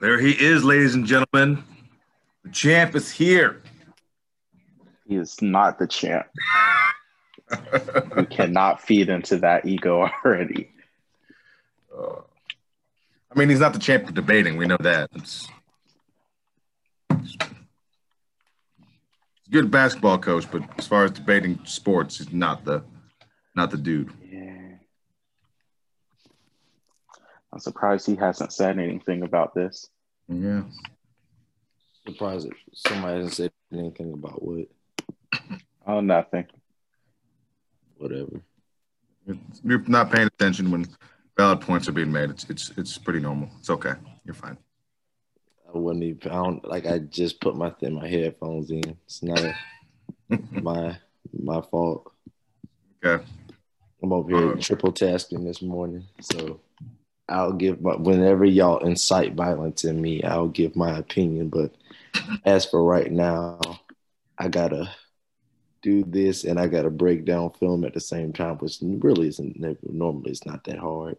There he is, ladies and gentlemen. The champ is here. He is not the champ. we cannot feed into that ego already. Uh, I mean, he's not the champ of debating. We know that. It's, it's a good basketball coach, but as far as debating sports, he's not the not the dude. Yeah. I'm surprised he hasn't said anything about this. Yeah. Surprised that somebody hasn't said anything about what. Oh, nothing. Whatever. You're not paying attention when valid points are being made. It's it's it's pretty normal. It's okay. You're fine. I wouldn't even. I don't like. I just put my my headphones in. It's not my my fault. Okay. I'm over here Uh, triple tasking this morning, so I'll give my whenever y'all incite violence in me, I'll give my opinion. But as for right now, I gotta do this and I gotta break down film at the same time, which really isn't normally it's not that hard.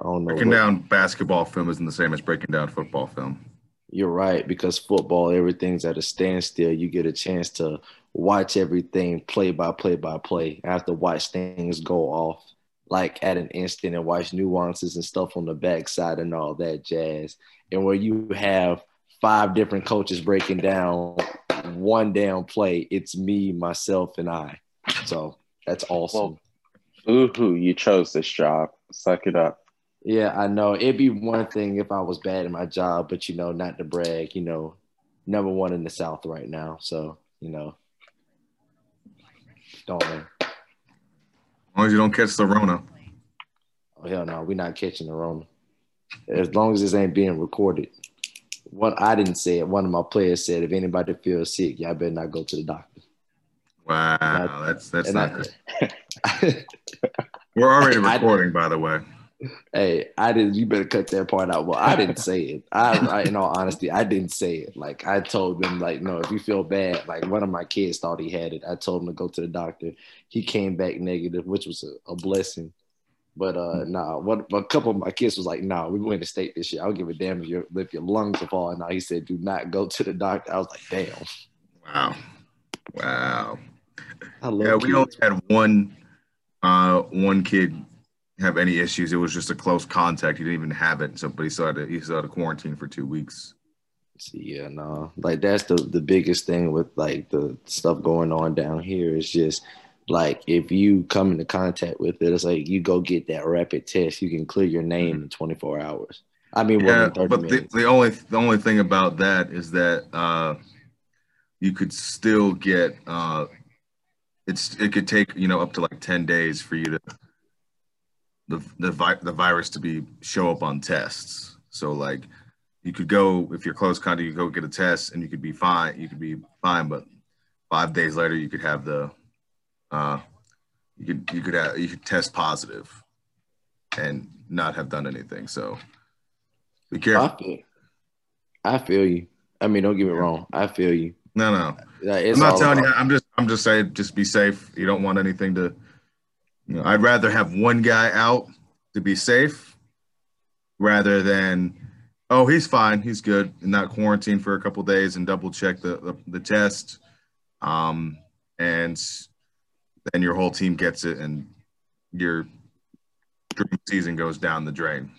I don't know. Breaking what- down basketball film isn't the same as breaking down football film. You're right because football, everything's at a standstill. You get a chance to watch everything play by play by play. I have to watch things go off like at an instant and watch nuances and stuff on the backside and all that jazz. And where you have five different coaches breaking down one down play, it's me, myself, and I. So that's awesome. Ooh, you chose this job. Suck it up. Yeah, I know. It'd be one thing if I was bad at my job, but you know, not to brag, you know, number one in the South right now. So, you know, don't know. Long as you don't catch the Rona. Oh hell no, we're not catching the Rona. As long as this ain't being recorded. One I didn't say it. One of my players said, if anybody feels sick, y'all better not go to the doctor. Wow, I- that's that's not I- good. We're already I- recording, by the way. Hey, I didn't. You better cut that part out. Well, I didn't say it. I, I, in all honesty, I didn't say it. Like I told them, like, no, if you feel bad, like one of my kids thought he had it. I told him to go to the doctor. He came back negative, which was a, a blessing. But uh, nah, what a couple of my kids was like, nah, we went to state this year. I don't give a damn if your if your lungs are falling out. He said, do not go to the doctor. I was like, damn. Wow, wow. I love Yeah, we only had one uh one kid have any issues. It was just a close contact. He didn't even have it. So but he still had to he still had to quarantine for two weeks. See yeah, no, like that's the the biggest thing with like the stuff going on down here is just like if you come into contact with it, it's like you go get that rapid test, you can clear your name in 24 hours. I mean, Yeah, within 30 but the, the only the only thing about that is that uh you could still get uh it's it could take, you know, up to like 10 days for you to the the vi- the virus to be show up on tests. So like you could go if you're close contact, you go get a test and you could be fine. You could be fine, but five days later you could have the uh you could you could have you could test positive and not have done anything. So be careful. I feel, I feel you. I mean, don't get me wrong. I feel you. No, no. Like, it's I'm not telling about- you. I'm just I'm just saying just be safe. You don't want anything to you know, I'd rather have one guy out to be safe rather than oh he's fine, he's good, and not quarantine for a couple days and double check the, the, the test. Um and then your whole team gets it and your dream season goes down the drain.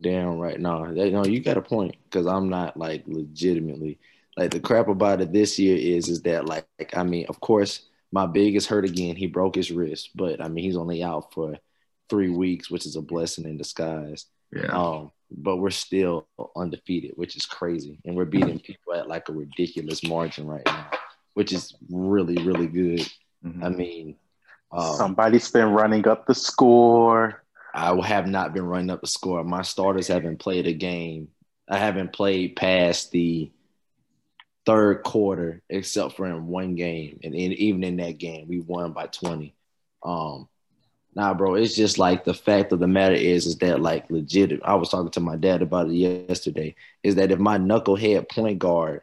Damn right. No, that, no, you got a point because I'm not like legitimately like the crap about it this year is is that like, I mean, of course, my biggest hurt again. He broke his wrist, but I mean, he's only out for three weeks, which is a blessing in disguise. Yeah. Um, but we're still undefeated, which is crazy, and we're beating people at like a ridiculous margin right now, which is really really good. Mhm. I mean, um, Somebody's been running up the score. I have not been running up the score. My starters haven't played a game. I haven't played past the third quarter, except for in one game, and in, even in that game, we won by twenty. Um, nah, bro, it's just like the fact of the matter is, is that like legit. I was talking to my dad about it yesterday. Is that if my knucklehead point guard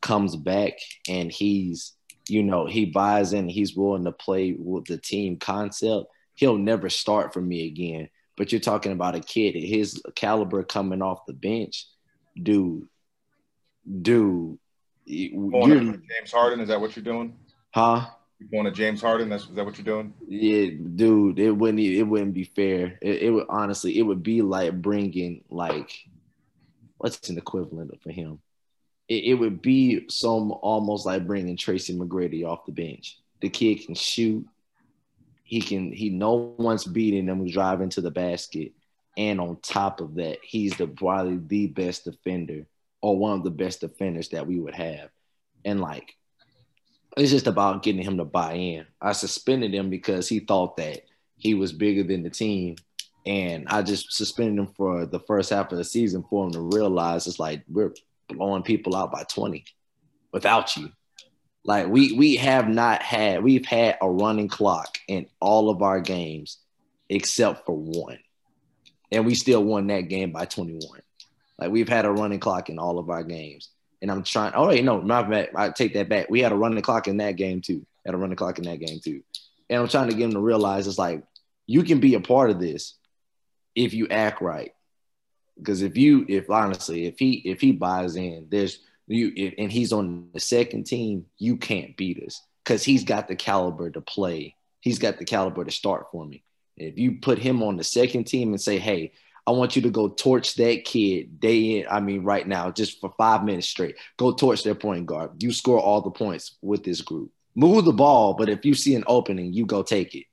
comes back and he's, you know, he buys in, he's willing to play with the team concept he'll never start for me again. But you're talking about a kid his caliber coming off the bench. dude, dude, Going you're, James Harden, is that what you're doing? huh? You going to James Harden? That's is that what you're doing? Yeah, dude, it wouldn't it wouldn't be fair. It, it would honestly, it would be like bringing like what's an equivalent for him? It, it would be some almost like bringing Tracy McGrady off the bench. The kid can shoot. He can. He no one's beating him driving to the basket, and on top of that, he's the probably the best defender or one of the best defenders that we would have. And like it's just about getting him to buy in. I suspended him because he thought that he was bigger than the team. And I just suspended him for the first half of the season for him to realize it's like we're blowing people out by 20 without you. Like we we have not had we've had a running clock in all of our games except for one. And we still won that game by 21. Like we've had a running clock in all of our games. And I'm trying. Oh wait, no, my bad. I take that back. We had a running clock in that game too. Had a running clock in that game too. And I'm trying to get him to realize it's like you can be a part of this if you act right. Because if you, if honestly, if he if he buys in, there's you, if, and he's on the second team, you can't beat us because he's got the caliber to play. He's got the caliber to start for me. If you put him on the second team and say, hey, I want you to go torch that kid day in. I mean, right now, just for five minutes straight. Go torch their point guard. You score all the points with this group. Move the ball, but if you see an opening, you go take it.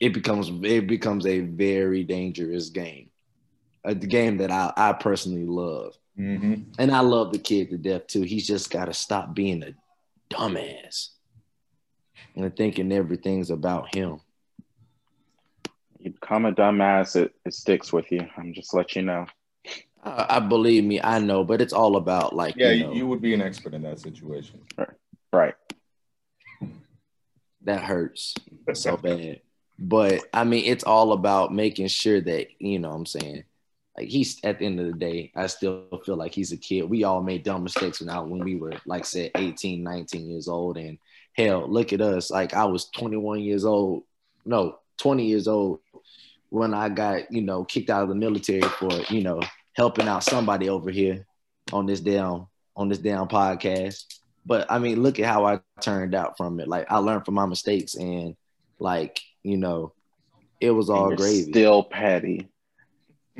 It becomes it becomes a very dangerous game, a game that I, I personally love, Mm-hmm. and I love the kid to death too. He's just got to stop being a dumbass and thinking everything's about him. You become a dumbass, it, it sticks with you. I'm just let you know. I, I believe me, I know, but it's all about like Yeah, you know, you would be an expert in that situation. Right. that hurts so bad. But I mean, it's all about making sure that, you know what I'm saying? Like he's at the end of the day, I still feel like he's a kid. We all made dumb mistakes when, I, when we were, like said, 18, 19 years old. And hell, look at us. Like I was 21 years old, no, 20 years old when I got, you know, kicked out of the military for, you know, helping out somebody over here on this damn on this damn podcast. But I mean, look at how I turned out from it. Like I learned from my mistakes and like, you know, it was all gravy. Still petty.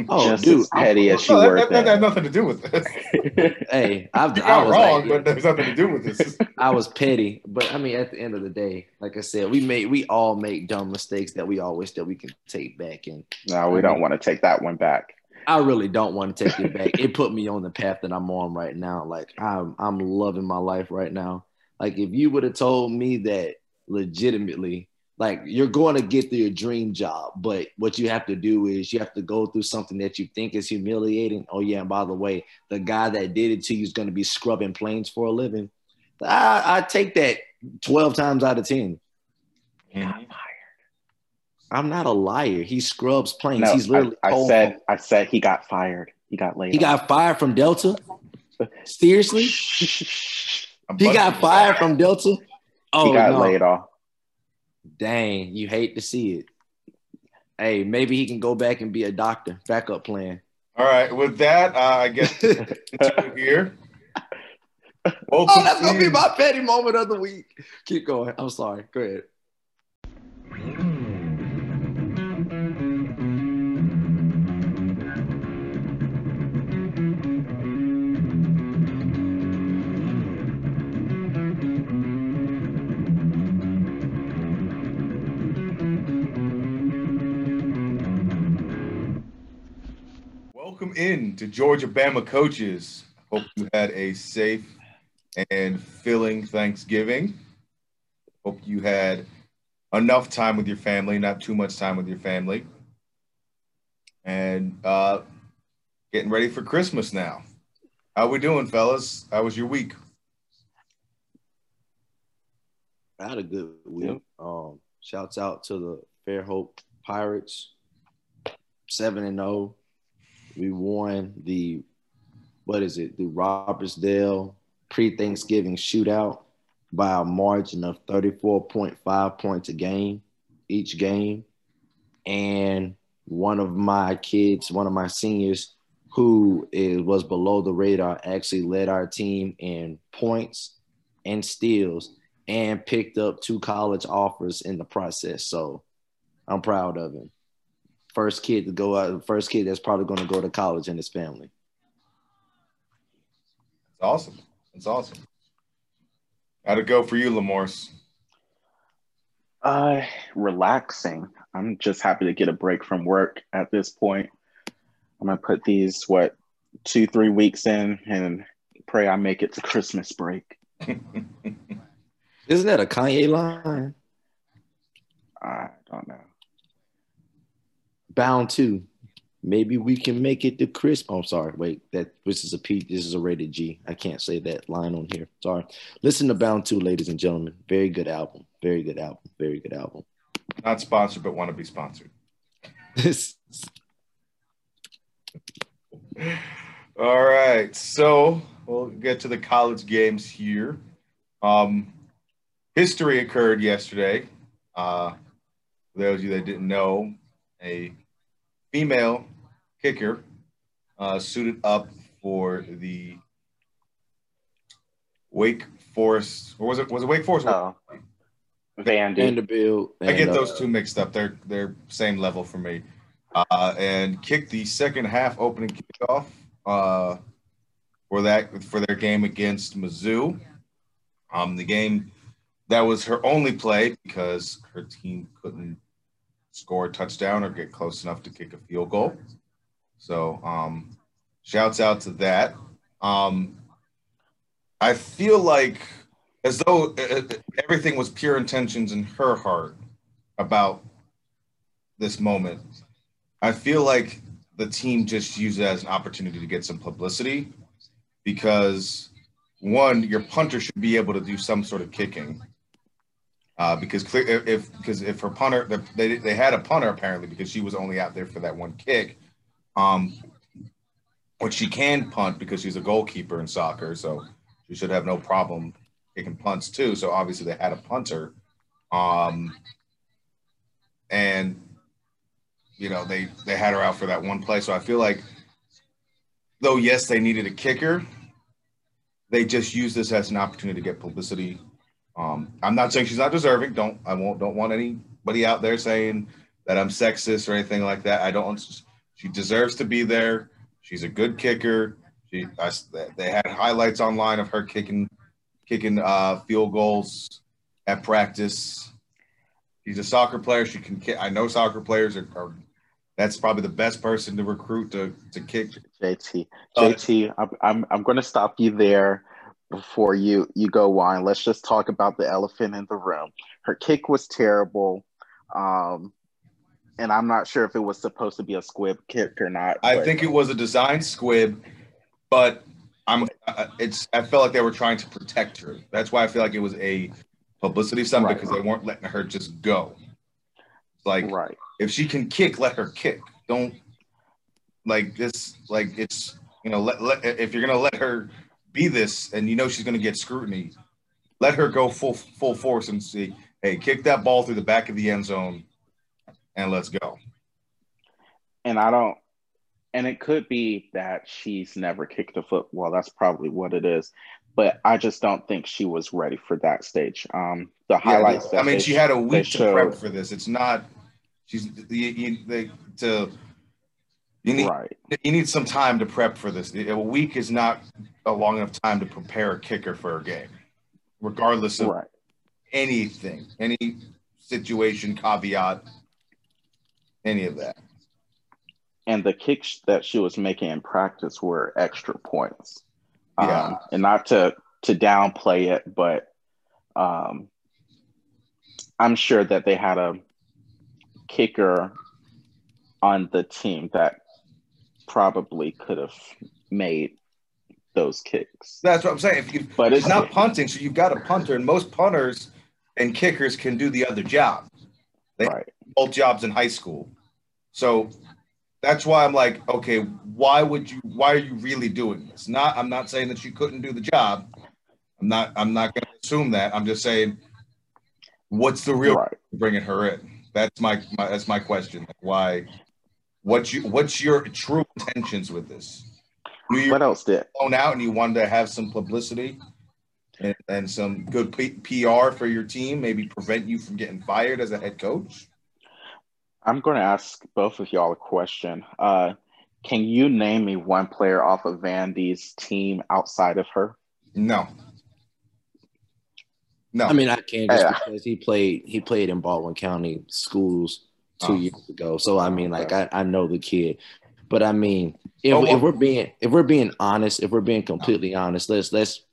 Oh, just dude, as petty as you No, were that, that has then. nothing to do with this. hey, I've, You're I was wrong, like, but there's nothing to do with this. I was petty, but I mean, at the end of the day, like I said, we made we all make dumb mistakes that we all wish that we can take back, and No, we don't want to take that one back. I really don't want to take it back. it put me on the path that I'm on right now. Like I'm I'm loving my life right now. Like if you would have told me that legitimately, like you're going to get to your dream job, but what you have to do is you have to go through something that you think is humiliating. Oh yeah, and by the way, the guy that did it to you is going to be scrubbing planes for a living. I, I take that 12 times out of 10. Mhm. I'm I'm not a liar. He scrubs planes. No, He's literally I, I told- said I said he got fired. He got laid. Off. He got fired from Delta. Seriously? He got fired from Delta. Oh he got no. laid off. Dang, you hate to see it. Hey, maybe he can go back and be a doctor. Backup plan. All right, with that, uh, I guess oh, here. Welcome that's gonna be my petty moment of the week. Keep going. I'm sorry. Go ahead. In to Georgia Bama Coaches. Hope you had a safe and filling Thanksgiving. Hope you had enough time with your family, not too much time with your family. And uh, getting ready for Christmas now. How we doing, fellas? How was your week? I had a good week. Um, shouts out to the Fairhope Pirates, seven and zero. We won the what is it? The Robertsdale pre-Thanksgiving shootout by a margin of thirty four point five points a game, each game. And one of my kids, one of my seniors, who is was below the radar, actually led our team in points and steals and picked up two college offers in the process. So I'm proud of him. First kid to go out, first kid that's probably going to go to college in his family. It's awesome. It's awesome. How'd it go for you, Lamorse? Uh, relaxing. I'm just happy to get a break from work at this point. I'm gonna put these what two, three weeks in and pray I make it to Christmas break. Isn't that a Kanye line? I don't know. Bound to. Maybe we can make it to Chris. Oh, sorry. Wait, that this is a P. This is a rated G. I can't say that line on here. Sorry. Listen to Bound to, ladies and gentlemen. Very good album. Very good album. Very good album. Not sponsored, but want to be sponsored. This. All right. So we'll get to the college games here. Um, history occurred yesterday. Uh, for those of you that didn't know, a female kicker uh, suited up for the Wake Forest, or was it was it Wake Forest? Oh, Vandy. Vanderbilt. I get those uh, two mixed up. They're they're same level for me. Uh, and kicked the second half opening kickoff uh, for that for their game against Mizzou. Um, the game that was her only play because her team couldn't score a touchdown or get close enough to kick a field goal. So, um, shouts out to that. Um, I feel like as though uh, uh, everything was pure intentions in her heart about this moment. I feel like the team just used it as an opportunity to get some publicity because one, your punter should be able to do some sort of kicking. Uh, because clear, if- because if her punter they they had a punter apparently because she was only out there for that one kick, um, which she can punt because she's a goalkeeper in soccer, so she should have no problem kicking punts too. So obviously they had a punter, um, and you know they they had her out for that one play. So I feel like, though yes they needed a kicker, they just used this as an opportunity to get publicity. Um, I'm not saying she's not deserving. Don't I won't don't want anybody out there saying that I'm sexist or anything like that. I don't. She deserves to be there. She's a good kicker. She I, they had highlights online of her kicking kicking uh, field goals at practice. She's a soccer player. She can kick. I know soccer players are, are that's probably the best person to recruit to to kick. JT, JT, I'm I'm I'm going to stop you there before you you go on. Let's just talk about the elephant in the room. Her kick was terrible, um, and I'm not sure if it was supposed to be a squib kick or not. I but- think it was a design squib, but I'm uh, it's I felt like they were trying to protect her. That's why I feel like it was a publicity stunt Right. because they weren't letting her just go. Like right. if she can kick, let her kick. Don't like this. Like it's you know let, let if you're gonna let her be this and you know she's gonna get scrutiny, let her go full full force and see. Hey, kick that ball through the back of the end zone, and let's go. And I don't, and it could be that she's never kicked a football. That's probably what it is. But I just don't think she was ready for that stage. Um, the Yeah, highlights. I mean, she had a week to prep for this. It's not. She's you, you, they, to. You need right. you need some time to prep for this. A week is not a long enough time to prepare a kicker for a game, regardless of Right. anything, any situation, caveat, any of that. and the kicks that she was making in practice were extra points. Yeah. Um, and not to to downplay it, but um, I'm sure that they had a kicker on the team that probably could have made those kicks. That's what I'm saying. If you, But it's it's not punting, so you've got a punter, and most punters and kickers can do the other job. they- right. both jobs in high school. So that's why I'm like, okay, why would you why are you really doing this? Not I'm not saying that you couldn't do the job. I'm not I'm not going to assume that. I'm just saying what's the real Right. bringing her in? That's my, my that's my question. Like why What's you what's your true intentions with this? You what else did blown out and you wanted to have some publicity and, and some good P- PR for your team, maybe prevent you from getting fired as a head coach? I'm going to ask both of y'all a question. Uh, can you name me one player off of Vandy's team outside of her? No. No. I mean, I can't just yeah. because he played he played in Baldwin County schools two oh. years ago. So I mean, like I, I know the kid. But I mean, if, oh, if we're being if we're being honest, if we're being completely honest, let's let's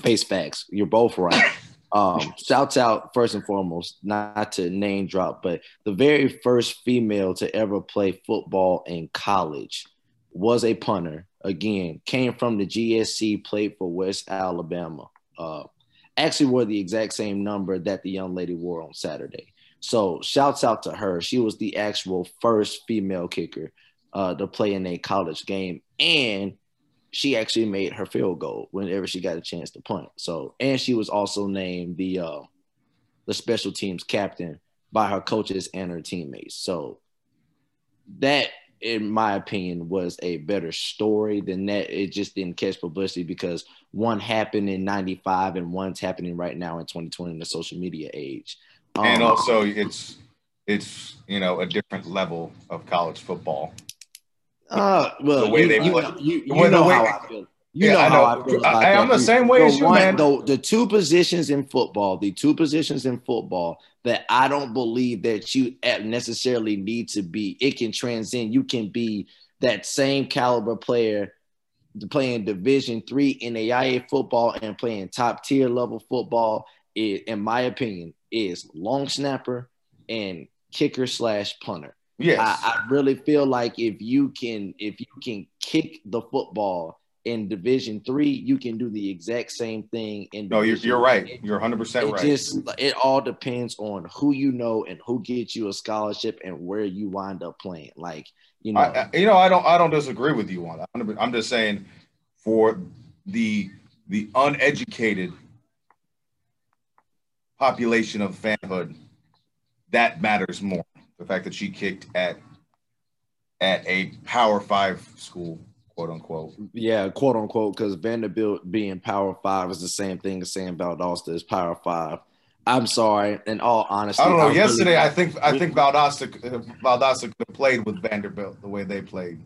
face facts. You're both right. Um, shouts out first and foremost, not to name drop, but the very first female to ever play football in college was a punter. Again, came from the GSC, played for West Alabama. Uh, actually wore the exact same number that the young lady wore on Saturday. So shouts out to her. She was the actual first female kicker uh, to play in a college game, and she actually made her field goal whenever she got a chance to punt. So, and she was also named the uh, the special teams captain by her coaches and her teammates. So, that, in my opinion, was a better story than that. It just didn't catch publicity because one happened in '95 and one's happening right now in 2020 in the social media age. Um, and also, it's it's you know a different level of college football. Uh, well, the way you, they play. You, you, you know way, how I feel. You yeah, know, I know. how I feel. I, am the same way the as you, one, man. The, the two positions in football, the two positions in football that I don't believe that you necessarily need to be. It can transcend. You can be that same caliber player playing Division three NAIA football and playing top tier level football. It, in my opinion, is long snapper and kicker slash punter. Yes. I, I, really feel like if you can if you can kick the football in division three, you can do the exact same thing in No, you're, you're right. You're 100 percent right. Just it all depends on who you know and who gets you a scholarship and where you wind up playing. Like, you know, I, you know, I don't I don't disagree with you on that. I'm just saying for the the uneducated population of fanhood, that matters more the fact that she kicked at at a Power Five school, quote unquote. Yeah, quote unquote, because Vanderbilt being Power Five is the same thing as saying Valdosta is Power Five. I'm sorry. In all honesty, I don't know. I yesterday, really, I think I think Valdosta Valdosta could have played with Vanderbilt the way they played.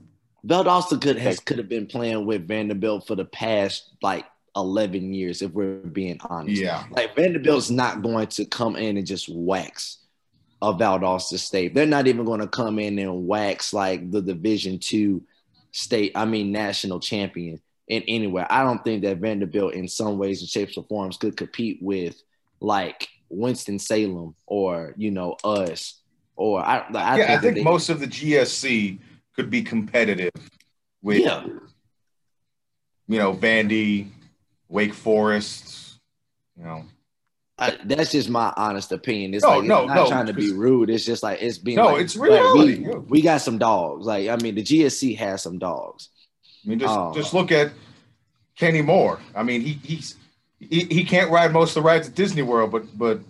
Valdosta could has could have been playing with Vanderbilt for the past like 11 years, if we're being honest. Yeah. Like Vanderbilt's not going to come in and just wax of Valdosta State. They're not even going to come in and wax like the Division two state, I mean national champion in anywhere. I don't think that Vanderbilt in some ways and shapes or forms could compete with like Winston Salem or you know us or I. I yeah, think I think they, most of the GSC could be competitive with yeah. you know Vandy, Wake Forest, you know I, that's just my honest opinion. It's no, like no, it's not no, trying to be rude. It's just like it's being. No, like, it's reality. Like we, we, got some dogs. Like I mean, the GSC has some dogs. I mean, just um, just look at Kenny Moore. I mean, he he's he, he can't ride most of the rides at Disney World, but but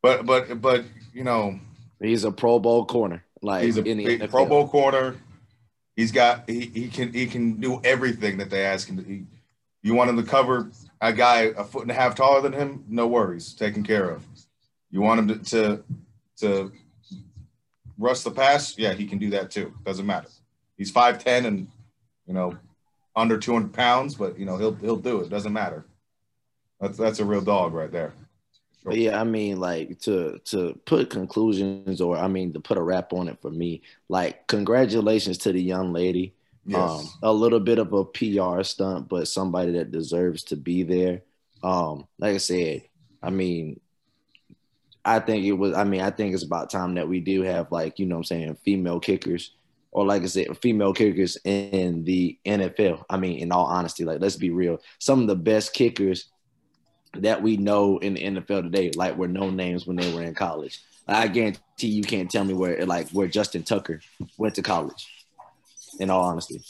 but but but you know, he's a Pro Bowl corner. Like he's a Pro Bowl corner. He's got he, he can he can do everything that they ask him. To, he, you want him to cover a guy a foot and a half taller than him? No worries, taken care of. You want him to to, to rush the pass? Yeah, he can do that too. Doesn't matter. He's five ten and you know under two hundred pounds, but you know he'll he'll do it. Doesn't matter. That's that's a real dog right there. Sure. Yeah, I mean, like to to put conclusions, or I mean, to put a wrap on it for me. Like, congratulations to the young lady. Yes. Um, a little bit of a PR stunt, but somebody that deserves to be there. Um, like I said, I mean, I think it was, I mean, I think it's about time that we do have like, you know I'm saying, female kickers or like I said, female kickers in the NFL. I mean, in all honesty, like let's be real. Some of the best kickers that we know in the NFL today, like were no names when they were in college. I guarantee you can't tell me where like where Justin Tucker went to college in all honesty.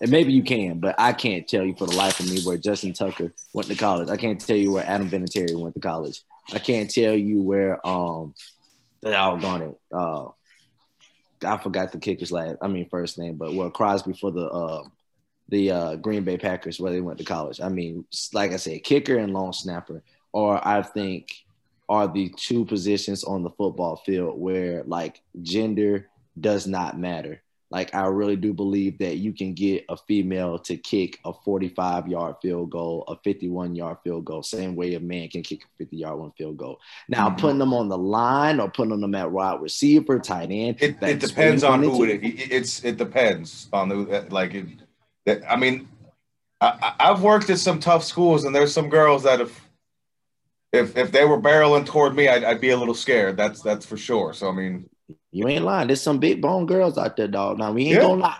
And maybe you can, but I can't tell you for the life of me where Justin Tucker went to college. I can't tell you where Adam Vinatieri went to college. I can't tell you where um I was it. Uh I forgot the kicker's last. I mean first name, but well Crosby for the uh, the uh, Green Bay Packers where they went to college. I mean, like I said, kicker and long snapper, or I think are the two positions on the football field where like gender does not matter. Like I really do believe that you can get a female to kick a 45 yard field goal, a 51 yard field goal, same way a man can kick a 50 yard one field goal. Now mm-hmm. putting them on the line or putting them at wide receiver, tight end. It, it depends on who it is. It's it depends on the like it. That, I mean, I, I've worked at some tough schools, and there's some girls that have if if they were barreling toward me, I'd, I'd, be a little scared. That's that's for sure. So I mean, you ain't lying. There's some big bone girls out there, dog. Now we ain't yeah. gonna lie.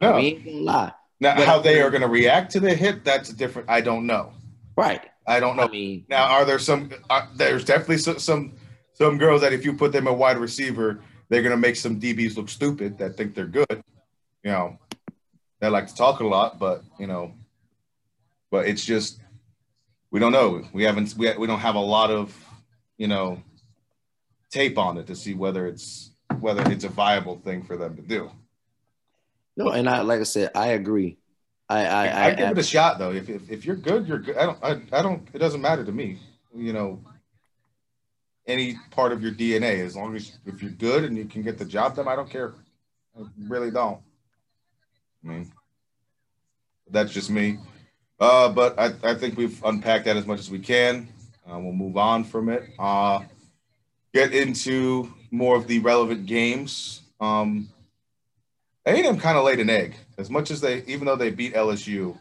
No. We ain't gonna lie. Now, but, how they are gonna react to the hit, that's different. I don't know. Right. I don't know. I mean, now are there some? Uh, there's definitely some, some some girls that if you put them a wide receiver, they're gonna make some DBs look stupid that think they're good. You know, they like to talk a lot, but you know, but it's just we don't know. We haven't we, we don't have a lot of you know tape on it to see whether it's whether it's a viable thing for them to do. No, and I like I said, I agree. I I, I, I give I, it a shot though. If, if if you're good, you're good. I don't I, I don't. It doesn't matter to me. You know, any part of your DNA, as long as if you're good and you can get the job done, I don't care. I really don't. I mean, that's just me. Uh, but I, I think we've unpacked that as much as we can. Uh, we'll move on from it. Uh, get into more of the relevant games. Um, A&M kind of laid an egg, as much as they, even though they beat LSU,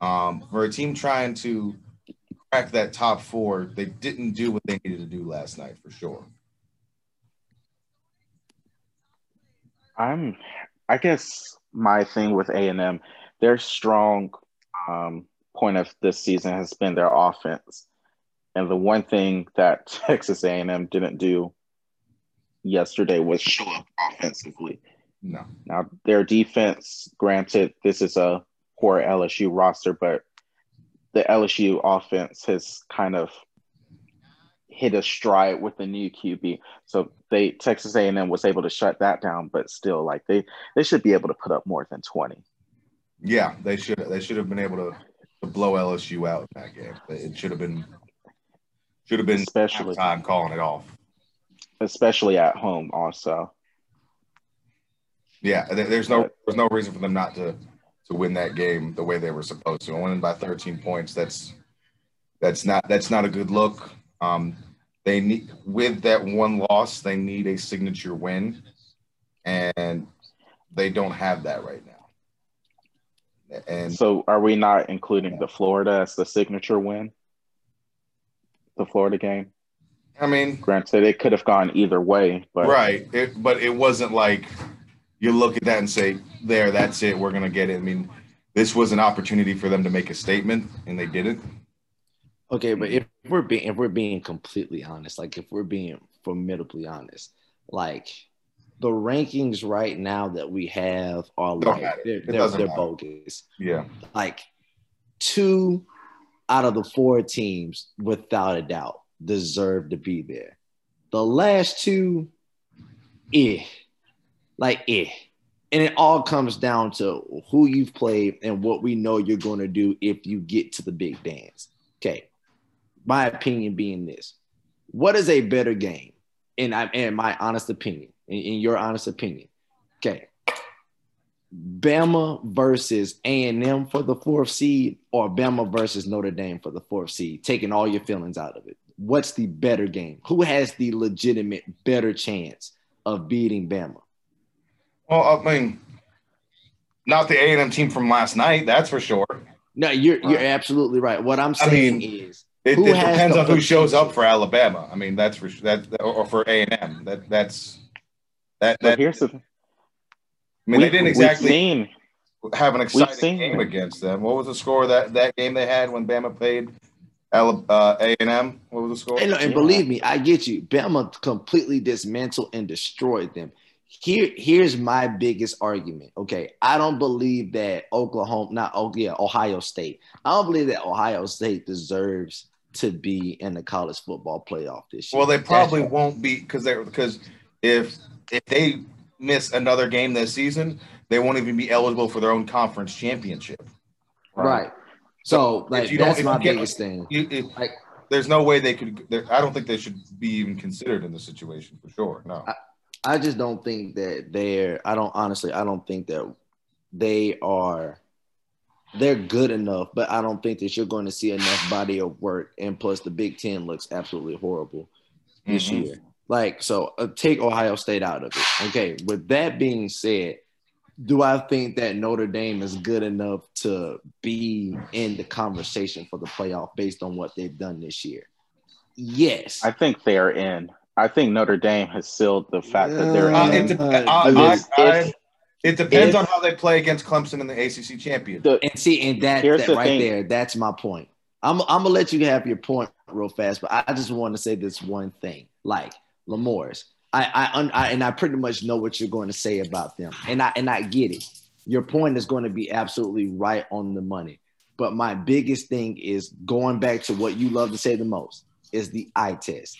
um, for a team trying to crack that top four, they didn't do what they needed to do last night for sure. I'm, I guess my thing with A&M, their strong um, point of this season has been their offense. And the one thing that Texas A&M didn't do yesterday was show up offensively. No. Now their defense, granted, this is a poor LSU roster, but the LSU offense has kind of hit a stride with the new QB. So they Texas A&M was able to shut that down, but still, like they they should be able to put up more than twenty. Yeah, they should they should have been able to, to blow LSU out in that game. It should have been should have been especially time calling it off especially at home also. Yeah, there's no there's no reason for them not to to win that game the way they were supposed to. Winning by 13 points, that's that's not that's not a good look. Um, they need with that one loss, they need a signature win, and they don't have that right now. And so, are we not including the Florida as the signature win? The Florida game. I mean, granted, it could have gone either way, but right. It, but it wasn't like you look at that and say, "There, that's it. We're gonna get it." I mean, this was an opportunity for them to make a statement, and they didn't. Okay, but if we're being if we're being completely honest, like if we're being formidably honest, like the rankings right now that we have are like they're, they're, they're bogus. Yeah, like two out of the four teams, without a doubt, deserve to be there. The last two, eh, like eh. And it all comes down to who you've played and what we know you're going to do if you get to the big dance. Okay. My opinion being this what is a better game? And I in my honest opinion, in, in your honest opinion. Okay. Bama versus A&M for the fourth seed or Bama versus Notre Dame for the fourth seed, taking all your feelings out of it what's the better game? Who has the legitimate better chance of beating Bama? Well, I mean, not the A and M team from last night, that's for sure. No, you're you're absolutely right. What I'm saying I mean, is, it, it depends on who shows up for Alabama. I mean, that's for that or for A and M. That that's that. that here's the. I mean, we, they didn't exactly have an exciting game against them. What was the score that that game they had when Bama played uh, A and M. What was the score? And, and believe me, I get you. Bama completely dismantled and destroyed them. Here, here's my biggest argument. Okay, I don't believe that Oklahoma, not oh yeah, Ohio State. I don't believe that Ohio State deserves to be in the college football playoff this year. Well, they probably That's won't be because they're because if if they miss another game this season, they won't even be eligible for their own conference championship. Right. So, if like, you don't- that's if my biggest thing. You, it, Like- there's no way they could. there- I don't think they should be even considered in this situation for sure. No. I just don't think that they're. I don't honestly. I don't think that they are. They're good enough, but I don't think that you're going to see enough body of work. And plus, the Big Ten looks absolutely horrible this Mhm. year. Like, so uh, take Ohio State out of it. Okay. With that being said, do I think that Notre Dame is good enough to be in the conversation for the playoff based on what they've done this year? Yes. I think they are in. I think Notre Dame has sealed the fact that they're Uh, in. it, dep- Uh, I- because I- I- it depends if- on how they play against Clemson in the ACC championship. the, And see, and that, that the right thing. there, that's my point. I'm, I'm gonna let you have your point real fast, but I just want to say this one thing. Like Lamor's, I, I, I, and I pretty much know what you're going to say about them, and I, and I get it. Your point is going to be absolutely right on the money. But my biggest thing is going back to what you love to say the most is the eye test.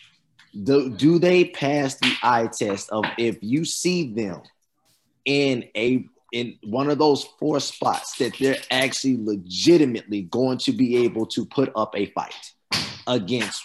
Do, do they pass the eye test of if you see them in a in one of those four spots that they're actually legitimately going to be able to put up a fight against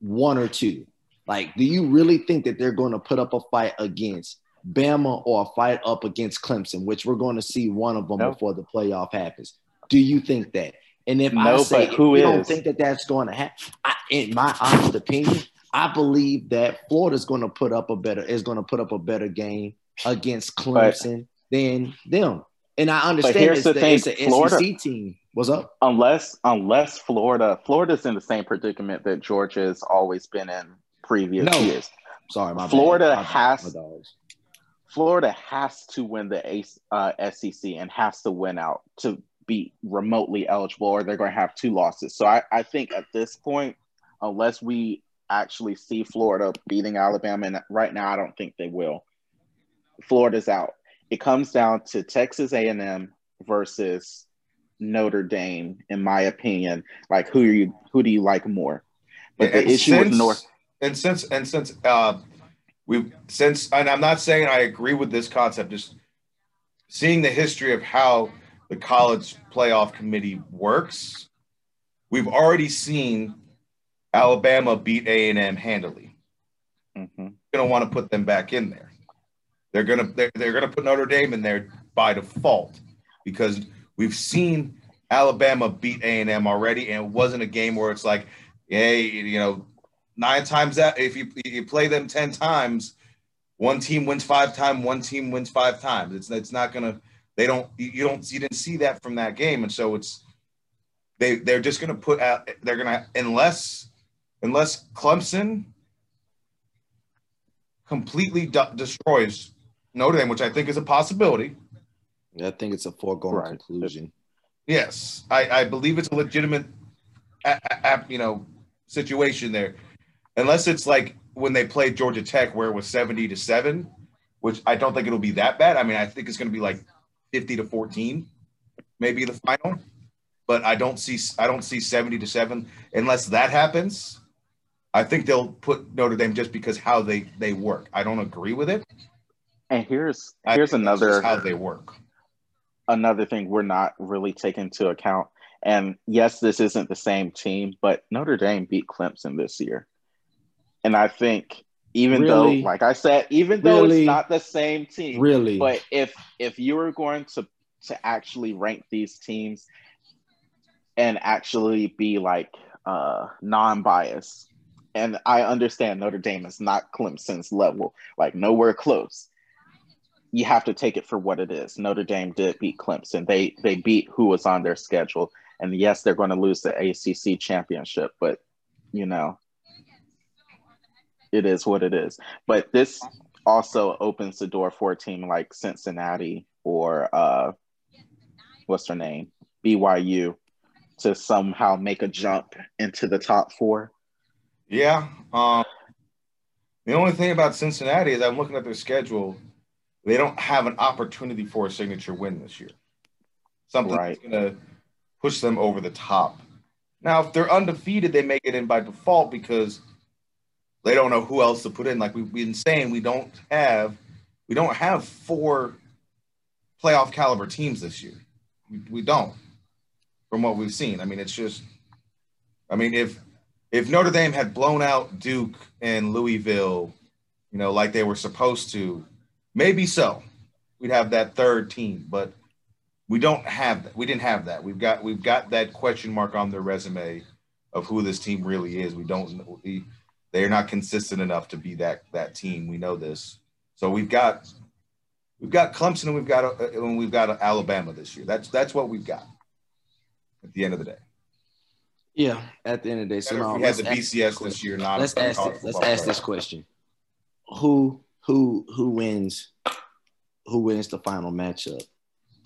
one or two. Like, do you really think that they're going to put up a fight against Bama or a fight up against Clemson, which we're going to see one of them No. before the playoff happens? Do you think that? And if I No, say but if who you don't think that that's going to happen, I, in my honest opinion, I believe that Florida's going to put up a better is going to put up a better game against Clemson than them. And I understand here's it's, the the, thing, it's an Florida- SEC team. What's up? unless unless Florida Florida's in the same predicament that Georgia's always been in previous No. years. Sorry, my bad. Florida bad. has- My. Florida has to win the ACE, uh, SEC and has to win out to be remotely eligible, or they're going to have two losses. So I, I think at this point, unless we actually see Florida beating Alabama, and right now I don't think they will, Florida's out. It comes down to Texas A&M versus Notre Dame, in my opinion. Like who are you? Who do you like more? But the And issue with North, and since and since uh we since and I'm not saying I agree with this concept, just seeing the history of how the college playoff committee works, we've already seen Alabama beat A and M handily. Mhm. Going to want to put them back in there. They're gonna they're, they're gonna put Notre Dame in there by default because we've seen Alabama beat A and M already, and it wasn't a game where it's like, hey, you know, nine times that if you you play them ten times, one team wins five times, one team wins five times. It's it's not gonna. They don't. You you don't. You didn't see that from that game, and so it's they they're just gonna put out. They're gonna unless unless Clemson completely de- destroys Notre Dame, which I think is a possibility. I think it's a foregone Right. conclusion. Yes, I, I believe it's a legitimate, a, a- a- you know, situation there, unless it's like when they played Georgia Tech where it was seventy to seven, which I don't think it'll be that bad. I mean, I think it's going to be like fifty to fourteen, maybe the final, but I don't see I don't see seventy to seven unless that happens. I think they'll put Notre Dame just because how they they work. I don't agree with it. and here's here's another how they work. another thing we're not really taking into account. And yes, this isn't the same team, but Notre Dame beat Clemson this year. And I think even Really? though, like I said, even though Really? it's not the same team, Really? but if if you were going to to actually rank these teams and actually be like uh non-biased, and I understand Notre Dame is not Clemson's level, like nowhere close. You have to take it for what it is. Notre Dame did beat Clemson. They they beat who was on their schedule, and yes, they're going to lose the ACC championship, but you know, it is what it is. But this also opens the door for a team like Cincinnati or uh, what's her name, BYU, to somehow make a jump into the top four. Yeah. Um, the only thing about Cincinnati is I'm looking at their schedule. They don't have an opportunity for a signature win this year. Something Right. that's going to push them over the top. Now, if they're undefeated, they make it in by default because they don't know who else to put in. Like we've been saying, we don't have we don't have four playoff caliber teams this year. We, don't, from what we've seen. I mean, it's just, I mean, if if Notre Dame had blown out Duke and Louisville, you know, like they were supposed to, maybe so. We'd have that third team, but we don't have that. We didn't have that. We've got we've got that question mark on their resume of who this team really is. We don't. We, they are not consistent enough to be that that team. We know this. So we've got we've got Clemson and we've got uh, and we've got Alabama this year. That's that's what we've got at the end of the day. Yeah, at the end of the day. So no, we had the BCS this year. Not let's ask this, let's ask this question: Who who who wins? Who wins the final matchup?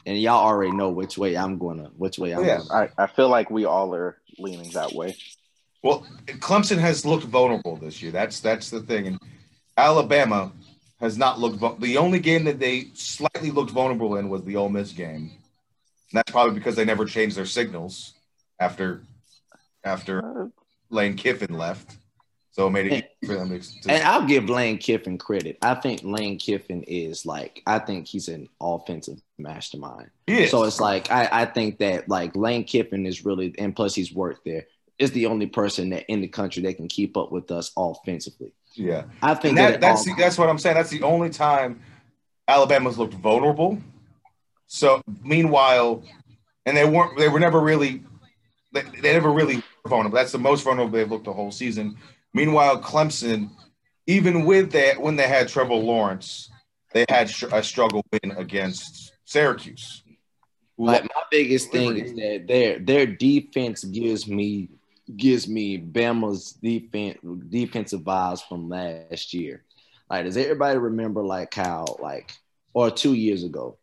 And y'all already know which way I'm gonna. Which way I'm. Yeah, I, I feel like we all are leaning that way. Well, Clemson has looked vulnerable this year. That's that's the thing, and Alabama has not looked. The only game that they slightly looked vulnerable in was the Ole Miss game. And that's probably because they never changed their signals after after Lane Kiffin left. So it made it for them to, to. And I'll give Lane Kiffin credit. I think Lane Kiffin is like I think he's an offensive mastermind. So it's like I, I think that like Lane Kiffin is really and plus he's worked there is the only person that in the country that can keep up with us offensively. Yeah, I think that, that that's the, that's what I'm saying. That's the only time Alabama's looked vulnerable. So meanwhile, and they weren't they were never really they, they never really vulnerable. That's the most vulnerable they've looked the whole season. Meanwhile, Clemson, even with that when they had Trevor Lawrence, they had a struggle win against Syracuse. Like my biggest thing is that their their defense gives me gives me Bama's defense defensive vibes from last year. Like, does everybody remember like how like or two years ago,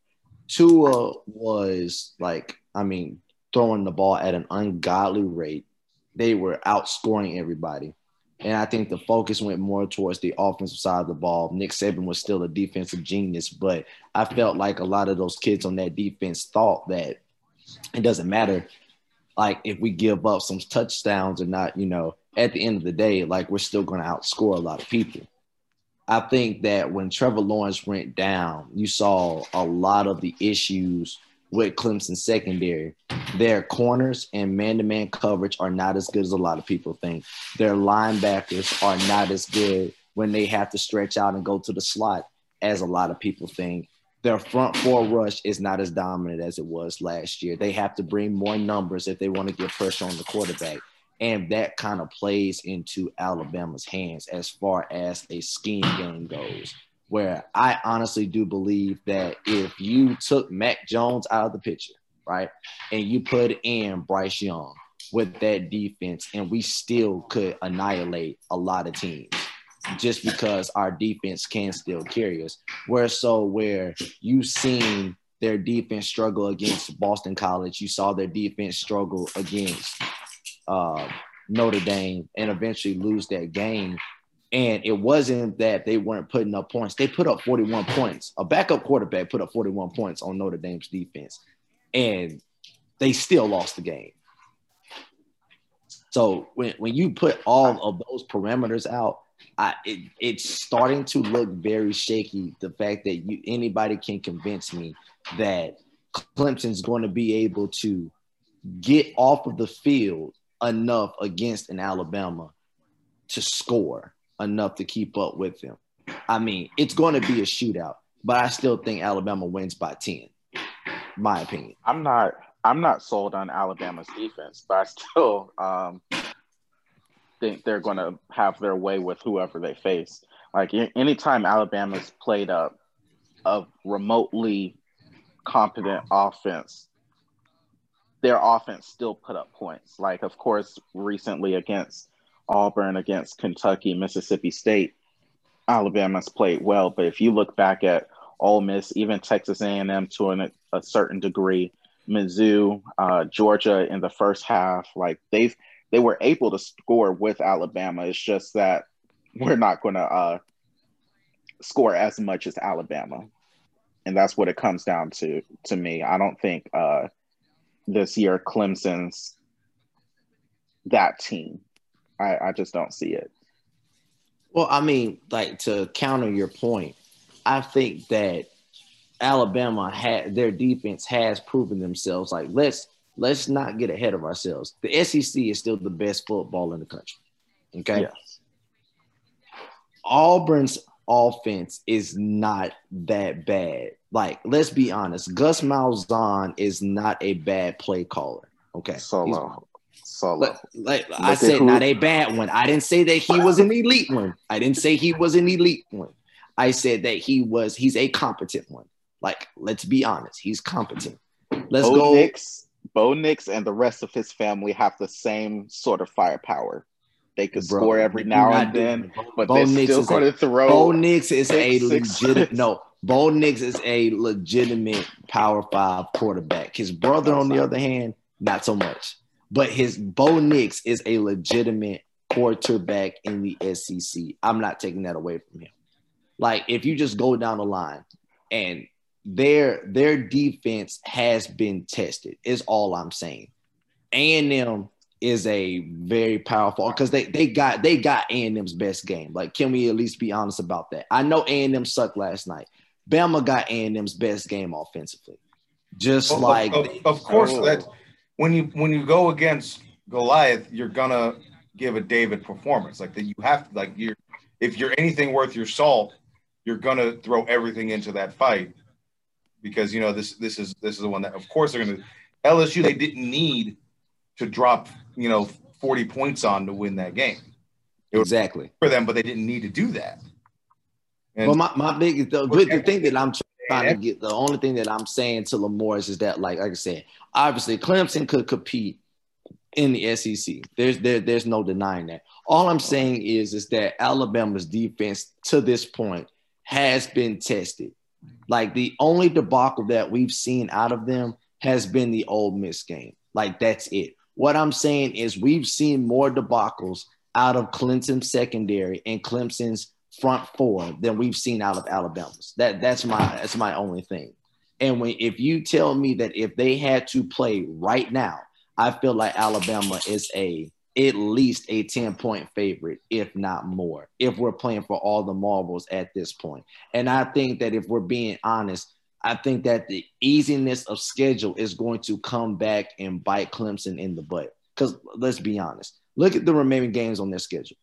Tua was like, I mean, throwing the ball at an ungodly rate. They were outscoring everybody. And I think the focus went more towards the offensive side of the ball. Nick Saban was still a defensive genius, but I felt like a lot of those kids on that defense thought that it doesn't matter like if we give up some touchdowns or not, you know, at the end of the day, like we're still going to outscore a lot of people. I think that when Trevor Lawrence went down, you saw a lot of the issues with Clemson secondary. Their corners and man-to-man coverage are not as good as a lot of people think. Their linebackers are not as good when they have to stretch out and go to the slot as a lot of people think their front four rush is not as dominant as it was last year. They have to bring more numbers if they want to get pressure on the quarterback. And that kind of plays into Alabama's hands as far as a scheme game goes. Where I honestly do believe that if you took Mac Jones out of the picture, right, and you put in Bryce Young with that defense, and we still could annihilate a lot of teams just because our defense can still carry us. Where so where you've seen their defense struggle against Boston College, you saw their defense struggle against uh, Notre Dame and eventually lose that game. And it wasn't that they weren't putting up points. They put up 41 points. A backup quarterback put up 41 points on Notre Dame's defense. And they still lost the game. So when, when you put all of those parameters out, I, it, it's starting to look very shaky. The fact that you anybody can convince me that Clemson's going to be able to get off of the field enough against an Alabama to score enough to keep up with them. I mean, it's going to be a shootout, but I still think Alabama wins by 10. My opinion. I'm not I'm not sold on Alabama's defense, but I still um, think they're going to have their way with whoever they face. Like anytime Alabama's played a, a remotely competent offense, their offense still put up points. Like, of course, recently against Auburn, against Kentucky, Mississippi State, Alabama's played well. But if you look back at Ole Miss, even Texas A&M to an, a certain degree, Mizzou, uh, Georgia in the first half, like they've they were able to score with Alabama. It's just that we're not going to uh, score as much as Alabama, and that's what it comes down to. To me, I don't think uh, this year Clemson's that team. I, I just don't see it. Well, I mean, like to counter your point, I think that Alabama had their defense has proven themselves. Like let's let's not get ahead of ourselves. The SEC is still the best football in the country. Okay. Yes. Auburn's offense is not that bad. Like, let's be honest, Gus Malzahn is not a bad play caller. Okay. Solo. Solo. Like, like I said, who, not a bad one. I didn't say that he was an elite one. I didn't say he was an elite one. I said that he was, he's a competent one. Like, let's be honest, he's competent. Let's Bo go. Nix, Bo Nix and the rest of his family have the same sort of firepower. They could Bro, score every now and then, but Bo they're Nix still going to throw. Bo Nix is a legitimate no. Bo Nix is a legitimate Power Five quarterback. His brother, on the other hand, not so much. But his Bo Nix is a legitimate quarterback in the SEC. I'm not taking that away from him. Like if you just go down the line and their their defense has been tested, is all I'm saying. A&M is a very powerful because they they got they got A&M's best game. Like, can we at least be honest about that? I know A&M sucked last night. Bama got A&M's best game offensively. Just of, like of, of course oh. that when you when you go against Goliath, you're gonna give a David performance. Like that you have to like you're if you're anything worth your salt, you're gonna throw everything into that fight because you know this this is this is the one that of course they're gonna LSU they didn't need to drop you know, 40 points on to win that game. exactly. For them, but they didn't need to do that. And well, my, my biggest, the, the thing that I'm trying to get, the only thing that I'm saying to Lamorris is that, like, like I said, obviously Clemson could compete in the SEC. There's there, there's no denying that. All I'm saying is is that Alabama's defense to this point has been tested. Like the only debacle that we've seen out of them has been the Ole Miss game. Like that's it. What I'm saying is we've seen more debacles out of Clemson's secondary and Clemson's front four than we've seen out of Alabama's. That that's my that's my only thing. And when if you tell me that if they had to play right now, I feel like Alabama is a at least a 10 point favorite, if not more, if we're playing for all the marbles at this point. And I think that if we're being honest, I think that the easiness of schedule is going to come back and bite Clemson in the butt. Because let's be honest, look at the remaining games on their schedule.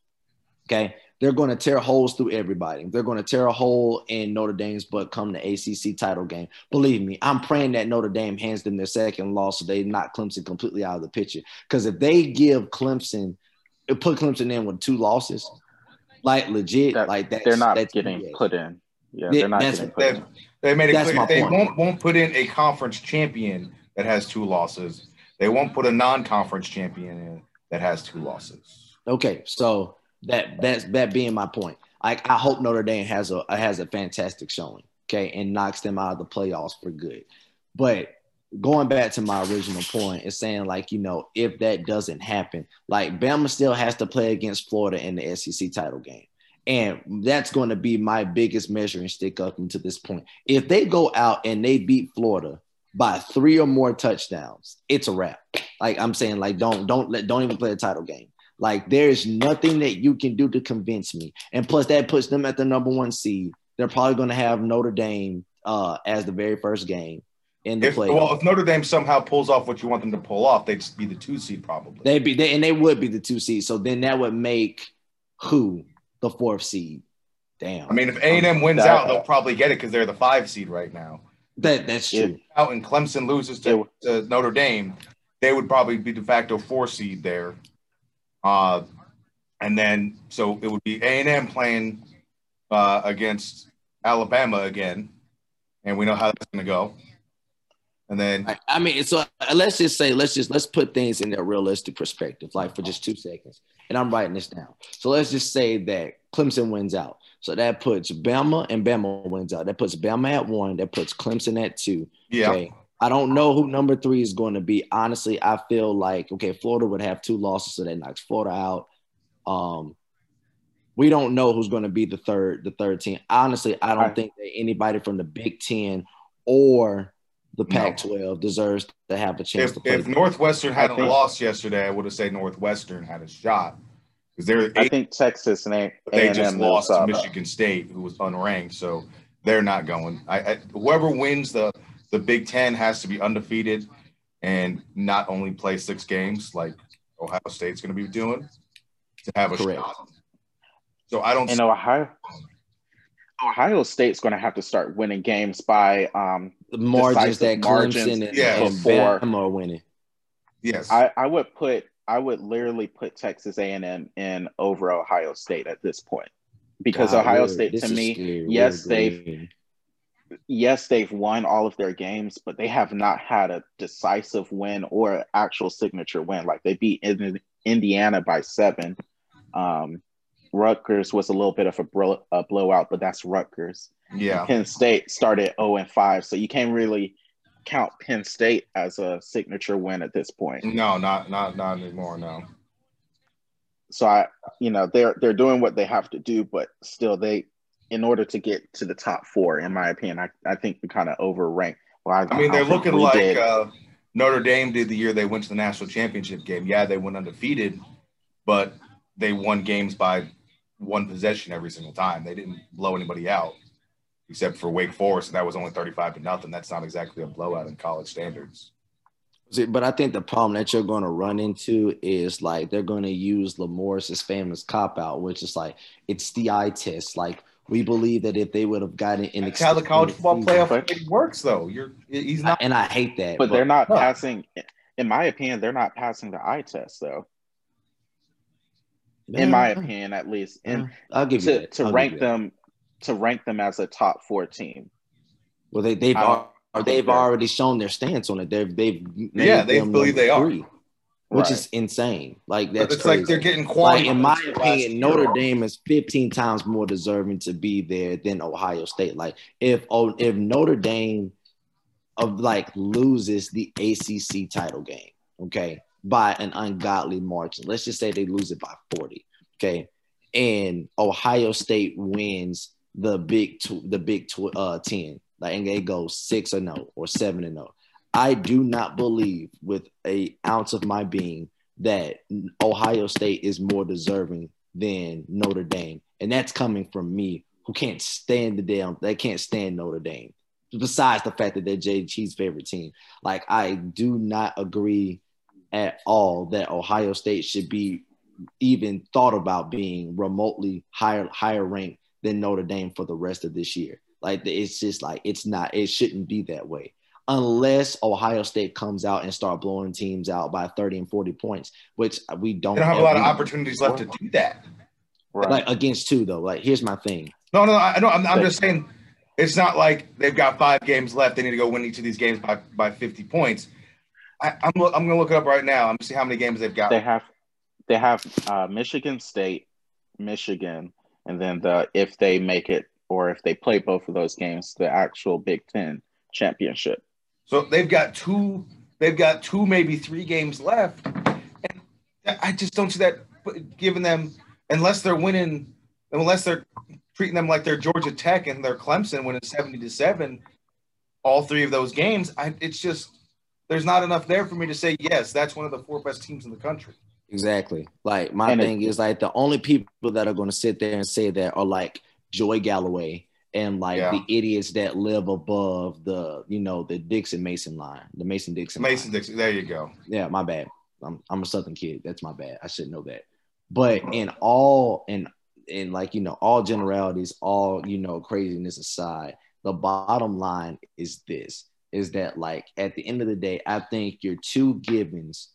Okay. They're going to tear holes through everybody. They're going to tear a hole in Notre Dame's butt come the ACC title game. Believe me, I'm praying that Notre Dame hands them their second loss so they knock Clemson completely out of the picture. Because if they give Clemson, uh, put Clemson in with two losses, like legit, that, like that, they're not getting put in. Yeah, they're not getting put in. They made it That's clear they point. won't won't put in a conference champion that has two losses. They won't put a non-conference champion in that has two losses. Okay, so that that's that being my point. Like I hope Notre Dame has a has a fantastic showing, okay, and knocks them out of the playoffs for good. But going back to my original point is saying like you know if that doesn't happen, like Bama still has to play against Florida in the SEC title game. And that's going to be my biggest measuring stick up until this point. If they go out and they beat Florida by three or more touchdowns, it's a wrap. Like I'm saying, like don't don't let don't even play a title game. Like there's nothing that you can do to convince me. And plus, that puts them at the number one seed. They're probably going to have Notre Dame uh, as the very first game in the if, Well, if Notre Dame somehow pulls off what you want them to pull off, they'd be the two seed probably. They'd be, they, and they would be the two seed. So then that would make who the fourth seed. Damn. I mean, if A and M wins that, out, they'll probably get it because they're the five seed right now. That that's true. Out and Clemson loses to, to, Notre Dame, they would probably be de facto four seed there. Uh, and then so it would be A and M playing uh, against Alabama again, and we know how that's going to go. And then I, I mean, so uh, let's just say, let's just let's put things in their realistic perspective, like for just two seconds and I'm writing this down. So let's just say that Clemson wins out. So that puts Bama and Bama wins out. That puts Bama at one. That puts Clemson at two. Yeah. Okay. I don't know who number three is going to be. Honestly, I feel like okay, Florida would have two losses, so that knocks Florida out. Um, we don't know who's going to be the third, the third team. Honestly, I don't right. think that anybody from the Big Ten or the Pac-12 no. deserves to have a chance if, to play. If Northwestern had a loss yesterday, I would have said Northwestern had a shot because they're. I think Texas and A- they just lost to Michigan State, who was unranked. So they're not going. I, I whoever wins the the Big Ten has to be undefeated and not only play six games like Ohio State's going to be doing to have a Correct. shot. So I don't. And Ohio Ohio State's going to have to start winning games by um, The margins Decisive that margins Clemson and, Yeah. and before- Bama are winning. yes, I, I would put I would literally put Texas A&M in over Ohio State at this point because God, Ohio State to me scary. yes, they've- green. Yes they've won all of their games but they have not had a decisive win or an actual signature win like they beat Ind- Indiana by seven um, Rutgers was a little bit of a, bro- a blowout but that's Rutgers yeah. Penn State started 0 and 5 so you can't really count Penn State as a signature win at this point No, not not not anymore. No. so I, you know, they're they're doing what they have to do, but still, they, in order to get to the top four, in my opinion, I, I think we kind of overrank. Well, I mean, they're I looking like uh, Notre Dame did the year they went to the national championship game. Yeah, they went undefeated, but they won games by one possession every single time. They didn't blow anybody out, except for Wake Forest, and that was only thirty-five to nothing. That's not exactly a blowout in college standards. See, But I think the problem that you're going to run into is like they're going to use Lamorris's famous cop out, which is like it's the eye test. Like we believe that if they would have gotten in That's how the college football playoff But- it works, though. You're he's not. and I hate that. but they're not Huh. passing. In my opinion, they're not passing the eye test, though. Yeah, In my opinion, at least, and I'll give you to, that. to rank you that. them, to rank them as a top four team. Well, they, they've I don't al- think they've already shown their stance on it. They've they've Yeah, they believe number they are. Which Right. is insane. Like that's it's like they're getting Like in my opinion, year. Notre Dame is 15 times more deserving to be there than Ohio State. Like if oh, if Notre Dame of like loses the ACC title game, okay, by an ungodly margin. Let's just say they lose it by 40, okay, and Ohio State wins the Big Tw- the Big tw- uh, 10, like and they go six or no or seven and no. I do not believe with a ounce of my being that Ohio State is more deserving than Notre Dame, and that's coming from me who can't stand the damn. They can't stand Notre Dame. Besides the fact that they're JG's favorite team, like I do not agree at all that Ohio State should be even thought about being remotely higher higher ranked than Notre Dame for the rest of this year. Like it's just like it's not. It shouldn't be that way unless Ohio State comes out and start blowing teams out by 30 and 40 points, which we don't, They don't have a lot of opportunities left to do that. Right. Like against two though. Like here's my thing. No, no, I know. I'm, I'm just saying, it's not like they've got five games left. They need to go win each of these games by, by 50 points. I, I'm lo- I'm gonna look it up right now. I'm gonna see how many games they've got. they have they have uh, Michigan State, Michigan, and then the if they make it or if they play both of those games, the actual Big Ten championship. So they've got two. They've got two, maybe three games left, and I just don't see that giving them unless they're winning, unless they're treating them like they're Georgia Tech and they're Clemson winning seventy to seven, all three of those games. I, it's just there's not enough there for me to say yes. That's one of the four best teams in the country. Exactly. Like my And thing is like the only people that are going to sit there and say that are like Joey Galloway and like Yeah. the idiots that live above the you know the Dixon Mason line, the Mason Dixon. Mason. Dixon. There you go. Yeah, my bad. I'm I'm a Southern kid. That's my bad. I should know that. But in all in in like you know all generalities, all you know craziness aside, the bottom line is this: is that like at the end of the day, I think your two givens,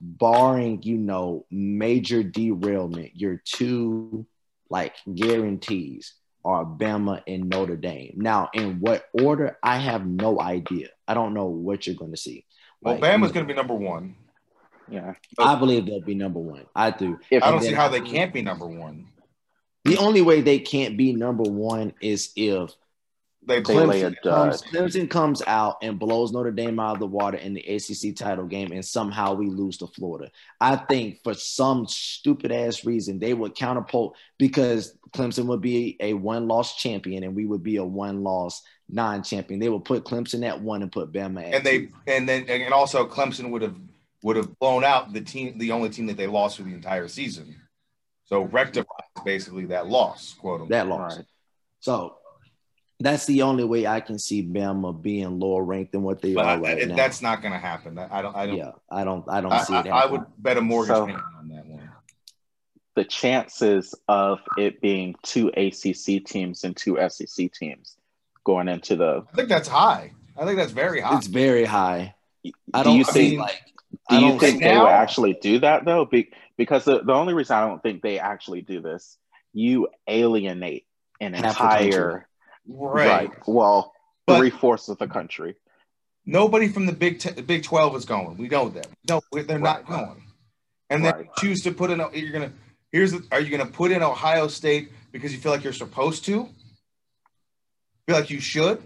barring you know major derailment, your two like guarantees are Bama and Notre Dame. Now, in what order, I have no idea. I don't know what you're going to see. Well, Like, Bama's going to be number one. Yeah. I believe they'll be number one. I do. If I don't see how I they can't be number one. The only way they can't be number one is if They, They a Clemson comes, Clemson comes out and blows Notre Dame out of the water in the ACC title game, and somehow we lose to Florida. I think for some stupid ass reason they would counterpole because Clemson would be a one loss champion and we would be a one loss non champion. They would put Clemson at one and put Bama at and they two. and then and also Clemson would have would have blown out the team, the only team that they lost for the entire season. So rectifies basically that loss, quote unquote. that loss. Right. So That's the only way I can see Bama being lower ranked than what they But are I- right it- now. that's not going to happen. I don't. I don't. yeah, I don't, I don't I, see it. I, I would bet a mortgage So- payment on that one. The chances of it being two ACC teams and two SEC teams going into the I think that's high. I think that's very high. It's very high. I do don't you think think like. do you think see- they now- would actually do that though Be- because the, the only reason i don't think they actually do this you alienate an Half country. entire right. well But- three fourths of the country Nobody from the Big Ten, Big Twelve is going. We know that. No, they're not going. And then Right. choose to put in. You're gonna. Here's. The, are you gonna put in Ohio State because you feel like you're supposed to? Feel like you should?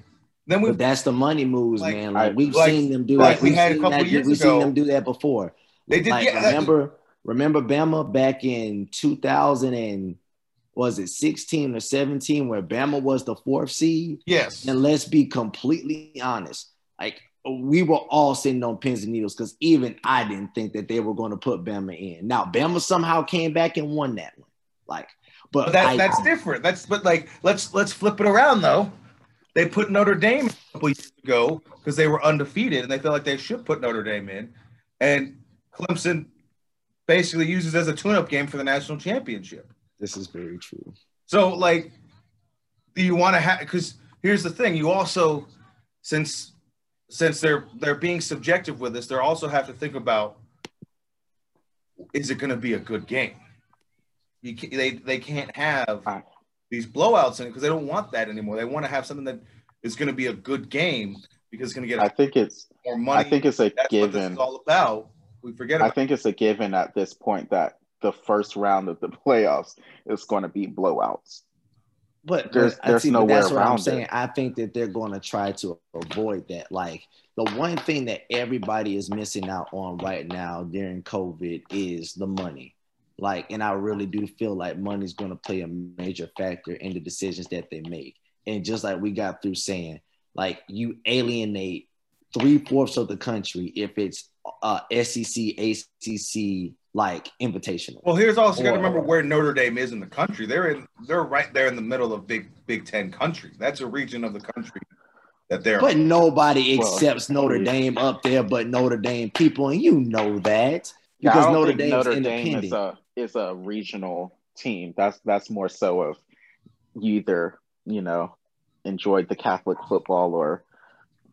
Then we. But that's the money moves, Like- man. Like we've like- seen them do like that. we We've had a seen couple that- years We've ago. seen them do that before. They did. Like yeah. that- remember, remember Bama back in 2000 and was it 16 or 17 where Bama was the fourth seed? yes. And let's be completely honest, like we were all sitting on pins and needles because even I didn't think that they were going to put Bama in. Now Bama somehow came back and won that one. Like, but, But that, I- that's different. That's but like let's let's flip it around though. They put Notre Dame a couple years ago because they were undefeated and they felt like they should put Notre Dame in, and Clemson basically uses it as a tune-up game for the national championship. This is very true. So like, do you want to have? Because here's the thing: you also, since since they're they're being subjective with this, they also have to think about: is it going to be a good game? You can, they they can't have these blowouts in it because they don't want that anymore. They want to have something that is going to be a good game because it's going to get. i think it's more money. i think it's a that's given all about. We forget i think it's a given at this point that the first round of the playoffs is going to be blowouts But There's- there's see, but no way that's what I'm around it. saying. I think that they're going to try to avoid that. Like the one thing that everybody is missing out on right now during COVID is the money. Like, and I really do feel like money's going to play a major factor in the decisions that they make. And just like we got through saying, like you alienate three fourths of the country if it's uh, SEC, ACC, like invitational. Well, here's also got to remember where Notre Dame is in the country. They're in they're right there in the middle of Big Big Ten country. That's a region of the country that they're. But nobody Well, accepts Notre. Dame up there, but Notre Dame people, and you know that because don't Notre think Dame's Notre Dame is a is a regional team. That's that's more so of you either you know enjoyed the Catholic football or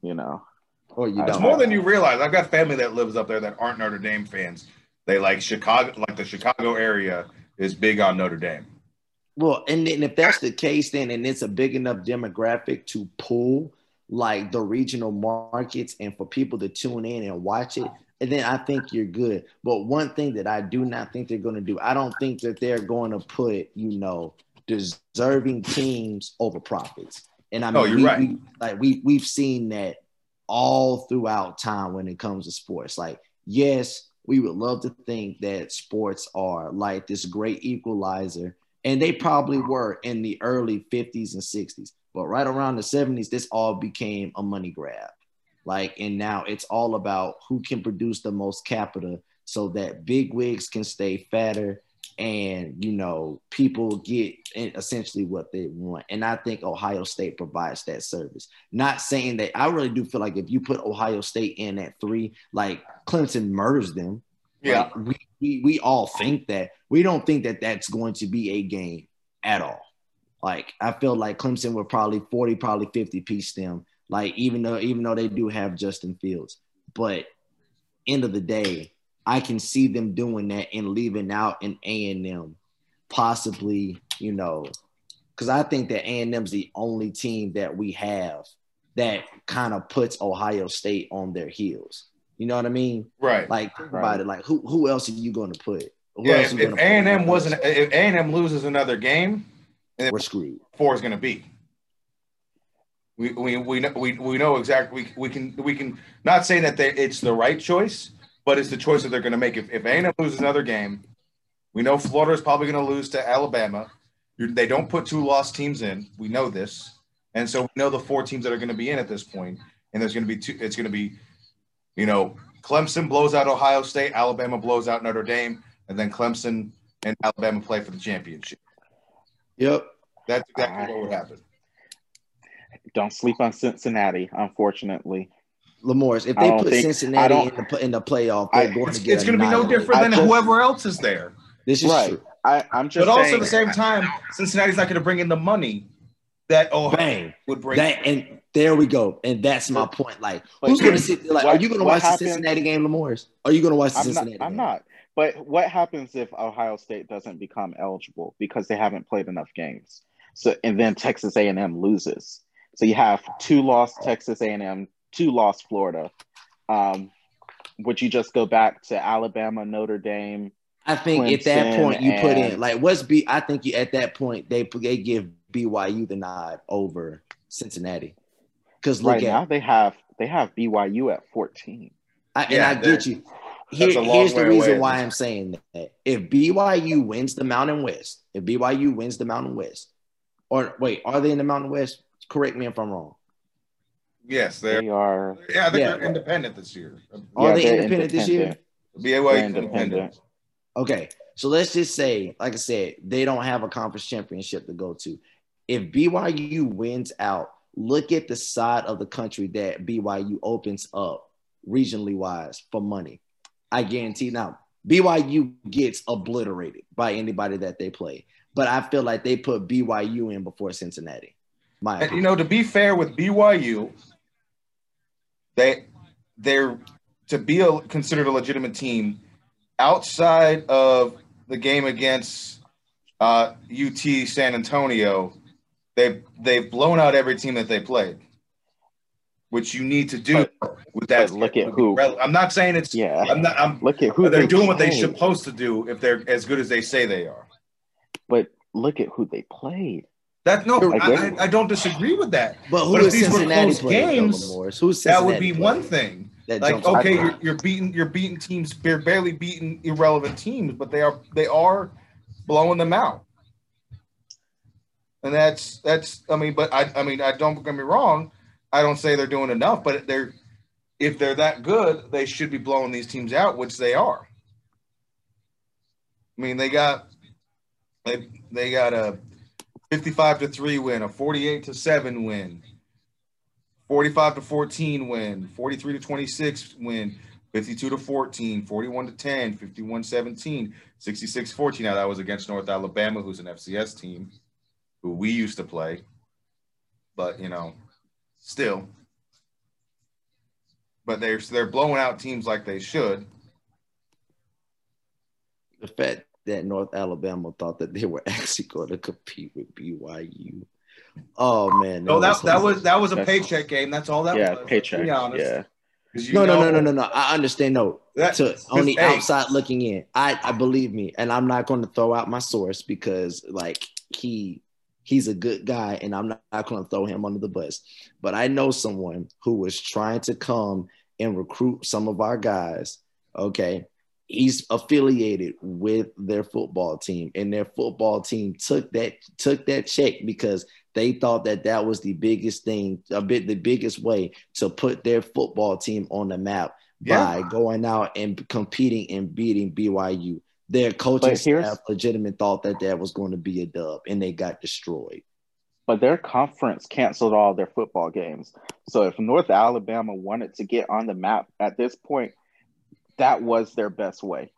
you know or you It's it's don't. more than you realize. I've got family that lives up there that aren't Notre Dame fans. They like Chicago, like the Chicago area is big on Notre Dame. Well, and then if that's the case, then and it's a big enough demographic to pull like the regional markets and for people to tune in and watch it, and then I think you're good. But one thing that I do not think they're going to do, I don't think that they're going to put, you know, deserving teams over profits. And I mean, No, you're we, right. we- like we we've seen that all throughout time when it comes to sports. Like, yes, we would love to think that sports are like this great equalizer and they probably were in the early 50s and 60s but right around the 70s this all became a money grab. Like and now it's all about who can produce the most capital so that big wigs can stay fatter and you know people get essentially what they want and i think ohio state provides that service not saying that i really do feel like if you put ohio state in at three like clemson murders them Yeah, like, we, we we all think that. We don't think that that's going to be a game at all. Like I feel like Clemson would probably 40, probably 50 piece them. Like even though even though they do have Justin Fields, but end of the day, I can see them doing that and leaving out an A and M, possibly you know, because I think that A and M's the only team that we have that kind of puts Ohio State on their heels. You know what I mean? right. Like think Right. about it. Like who who else are you going to put? Who yeah, else if, are you if gonna A and M wasn't, if A and M loses another game, we're screwed. four is going to be. We, we, we, know, we, we know exactly. We, we can we can not say that they, it's the right choice, but it's the choice that they're going to make. If if A&M loses another game, we know Florida is probably going to lose to Alabama. You- They don't put two lost teams in. We know this, and so we know the four teams that are going to be in at this point. And there's going to be two. It's going to be, you know, Clemson blows out Ohio State, Alabama blows out Notre Dame, and then Clemson and Alabama play for the championship. Yep. That's exactly what would happen. Don't sleep on Cincinnati, unfortunately. Lamorris, if they put think- Cincinnati in the in the playoff, they're I- going It's, to get. it's going to be no different I than just- whoever else is there. This is Right. true. I, I'm just But also at the same time, Cincinnati's not going to bring in the money that Ohio Bang. would bring. That and there we go. And that's my point. Like, But who's going to sit? Like, what- are you going to watch happens- the Cincinnati game, Lamorris? Are you going to watch the I'm not, Cincinnati? I'm not. But what happens if Ohio State doesn't become eligible because they haven't played enough games? So and then Texas A&M loses. So you have two lost Texas A&M, two lost Florida. Um, would you just go back to Alabama, Notre Dame? I think at that point you put in like what's B. I think you at that point they they give BYU the nod over Cincinnati because look right at now they have they have BYU at 14. I, and Yeah, I get you. Here, that's a long here's the reason away. why I'm saying that. If BYU wins the Mountain West, if BYU wins the Mountain West, or wait, are they in the Mountain West? Correct me if I'm wrong. Yes, they're. They are Yeah, I think Yeah. they're independent this year. Are Yeah, they they're independent this year? BYU independent. independent. Okay, so let's just say, like I said, they don't have a conference championship to go to. If BYU wins out, look at the side of the country that BYU opens up regionally wise for money. I guarantee now BYU gets obliterated by anybody that they play, but I feel like they put BYU in before Cincinnati. My And, you know, to be fair with BYU, they they're to be a, considered a legitimate team outside of the game against uh, UT San Antonio. They've they've blown out every team that they played, which you need to do with that. look at who. I'm not saying it's. Yeah. I'm not. I'm. Look at who they're they doing what they're supposed to do if they're as good as they say they are. But look at who they played. That no, I I, I, don't disagree with that. but who but if is these were close games, though, Morris? Who's That would be playing one thing. that Like okay, you? you're, you're beating you're beating teams, you're barely beating irrelevant teams, but they are they are blowing them out. And that's that's I mean, but I I mean I don't get me wrong, I don't say they're doing enough, but they're if they're that good, they should be blowing these teams out, which they are. I mean, they got they they got a 55 to 3 win, a 48 to 7 win, 45 to 14 win, 43 to 26 win, 52 to 14, 41 to 10, 51 17, 66 14. Now that was against North Alabama, who's an FCS team who we used to play. But, you know, still. But they're they're blowing out teams like they should. the fact that North Alabama thought that they were actually going to compete with BYU. Oh man, No, that that was that was a paycheck game. That's all that yeah, was. paycheck. To be honest. Yeah. 'Cause you no, no, no, no, no, no. I understand. No, That, to on the hey, outside looking in, I I believe me, and I'm not going to throw out my source because like he he's a good guy, and I'm not, not going to throw him under the bus. But I know someone who was trying to come and recruit some of our guys. Okay, he's affiliated with their football team, and their football team took that took that check because they thought that that was the biggest thing, a bit the biggest way to put their football team on the map Yeah. by going out and competing and beating BYU. Their coaching here's- staff legitimate thought that that was going to be a dub, and they got destroyed. But their conference canceled all their football games. So if North Alabama wanted to get on the map at this point, that was their best way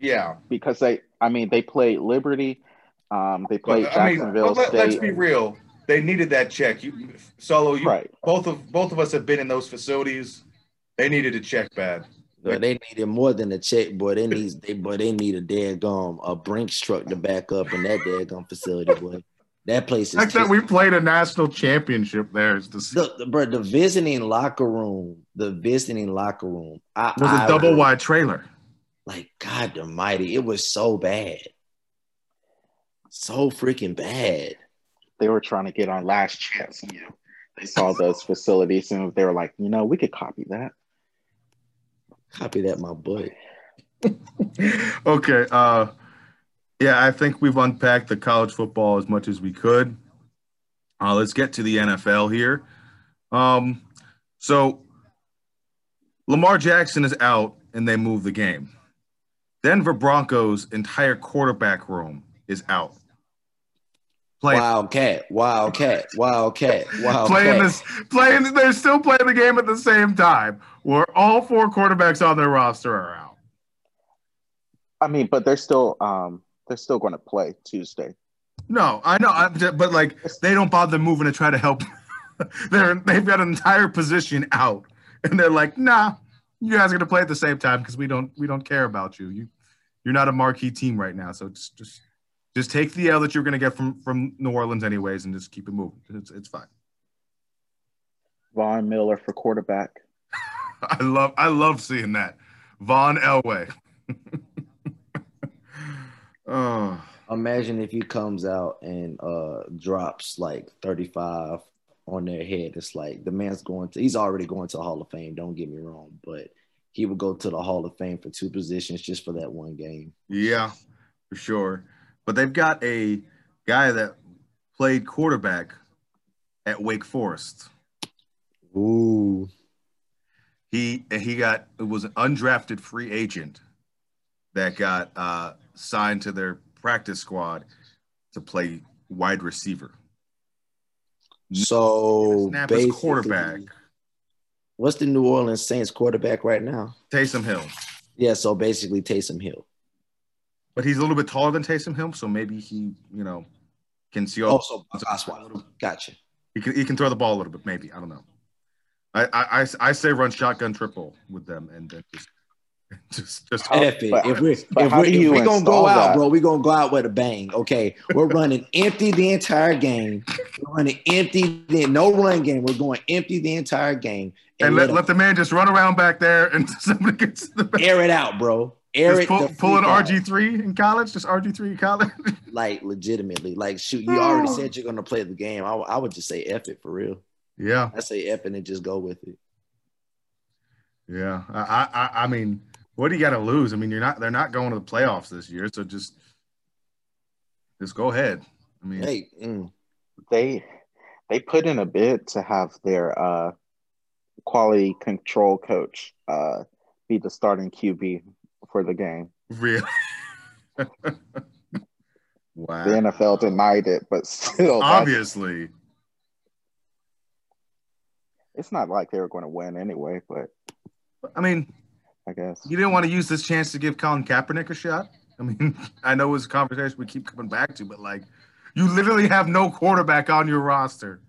yeah. because they, I mean, they played Liberty, um, they played But, I mean, Jacksonville but let, let's be real. They needed that check. You, Solo, you Right. both of both of us have been in those facilities. They needed a check bad. But they needed more than a check, boy. They need they boy, they need a daggum a Brinks truck to back up in that daggum facility, boy. That place is Like that, we played a national championship there. Is the, the, the, bro, the visiting locker room, the visiting locker room. I, was I a double would- wide trailer. Like God Almighty, it was so bad, so freaking bad. They were trying to get on last chance. You know, they saw those facilities and they were like, you know, we could copy that. Copy that, my boy. okay. Uh, yeah, I think we've unpacked the college football as much as we could. Uh, let's get to the NFL here. Um, so Lamar Jackson is out and they move the game. Denver Broncos' entire quarterback room is out. playing Wildcat, Wildcat, Wildcat, Wildcat. playing this playing they're still playing the game at the same time where all four quarterbacks on their roster are out. I mean, but they're still um they're still going to play Tuesday. No, I know, I, but like they don't bother moving to try to help. they're they've got an entire position out, and they're like, nah, you guys are gonna play at the same time because we don't we don't care about you. You you're not a marquee team right now, so just just just take the L that you're gonna get from from New Orleans anyways, and just keep it moving. It's it's fine. Von Miller for quarterback. I love I love seeing that. Von Elway. oh, Imagine if he comes out and uh drops like 35 on their head. It's like the man's going to he's already going to the Hall of Fame, don't get me wrong, but he would go to the Hall of Fame for two positions just for that one game. yeah, for sure. But they've got a guy that played quarterback at Wake Forest. Ooh. He he got it was an undrafted free agent that got uh, signed to their practice squad to play wide receiver. So Snap is quarterback. What's the New Orleans Saints quarterback right now? Taysom Hill. Yeah, so basically Taysom Hill. But he's a little bit taller than Taysom Hill, so maybe he, you know, can see Oh, all. so Osweiler. Gotcha. He can he can throw the ball a little bit, maybe. I don't know. I I, I, I say run shotgun triple with them and then just just just How- F it. but- if we're if we're, if you we gonna go out, that? bro, we're gonna go out with a bang. Okay, we're running empty the entire game. We're running empty, the, no run game. We're going empty the entire game and let, let, let the man just run around back there and somebody gets the him air it out, bro. Air just it. pull, the pull an. RG three in college, just RG three in college. like legitimately. Like shoot, you already said you're gonna play the game. I, I would just say F it for real. yeah, I say F it and just go with it. yeah. I I I mean, what do you got to lose? I mean, you're not they're not going to the playoffs this year, so just just go ahead. I mean, Hey, mm, They they put in a bid to have their uh quality control coach uh be the starting QB for the game. really. wow. The NFL denied it, but still Obviously, it's not like they were going to win anyway, but I mean, I guess. you didn't want to use this chance to give Colin Kaepernick a shot. I mean, I know it's a conversation we keep coming back to, but like, you literally have no quarterback on your roster,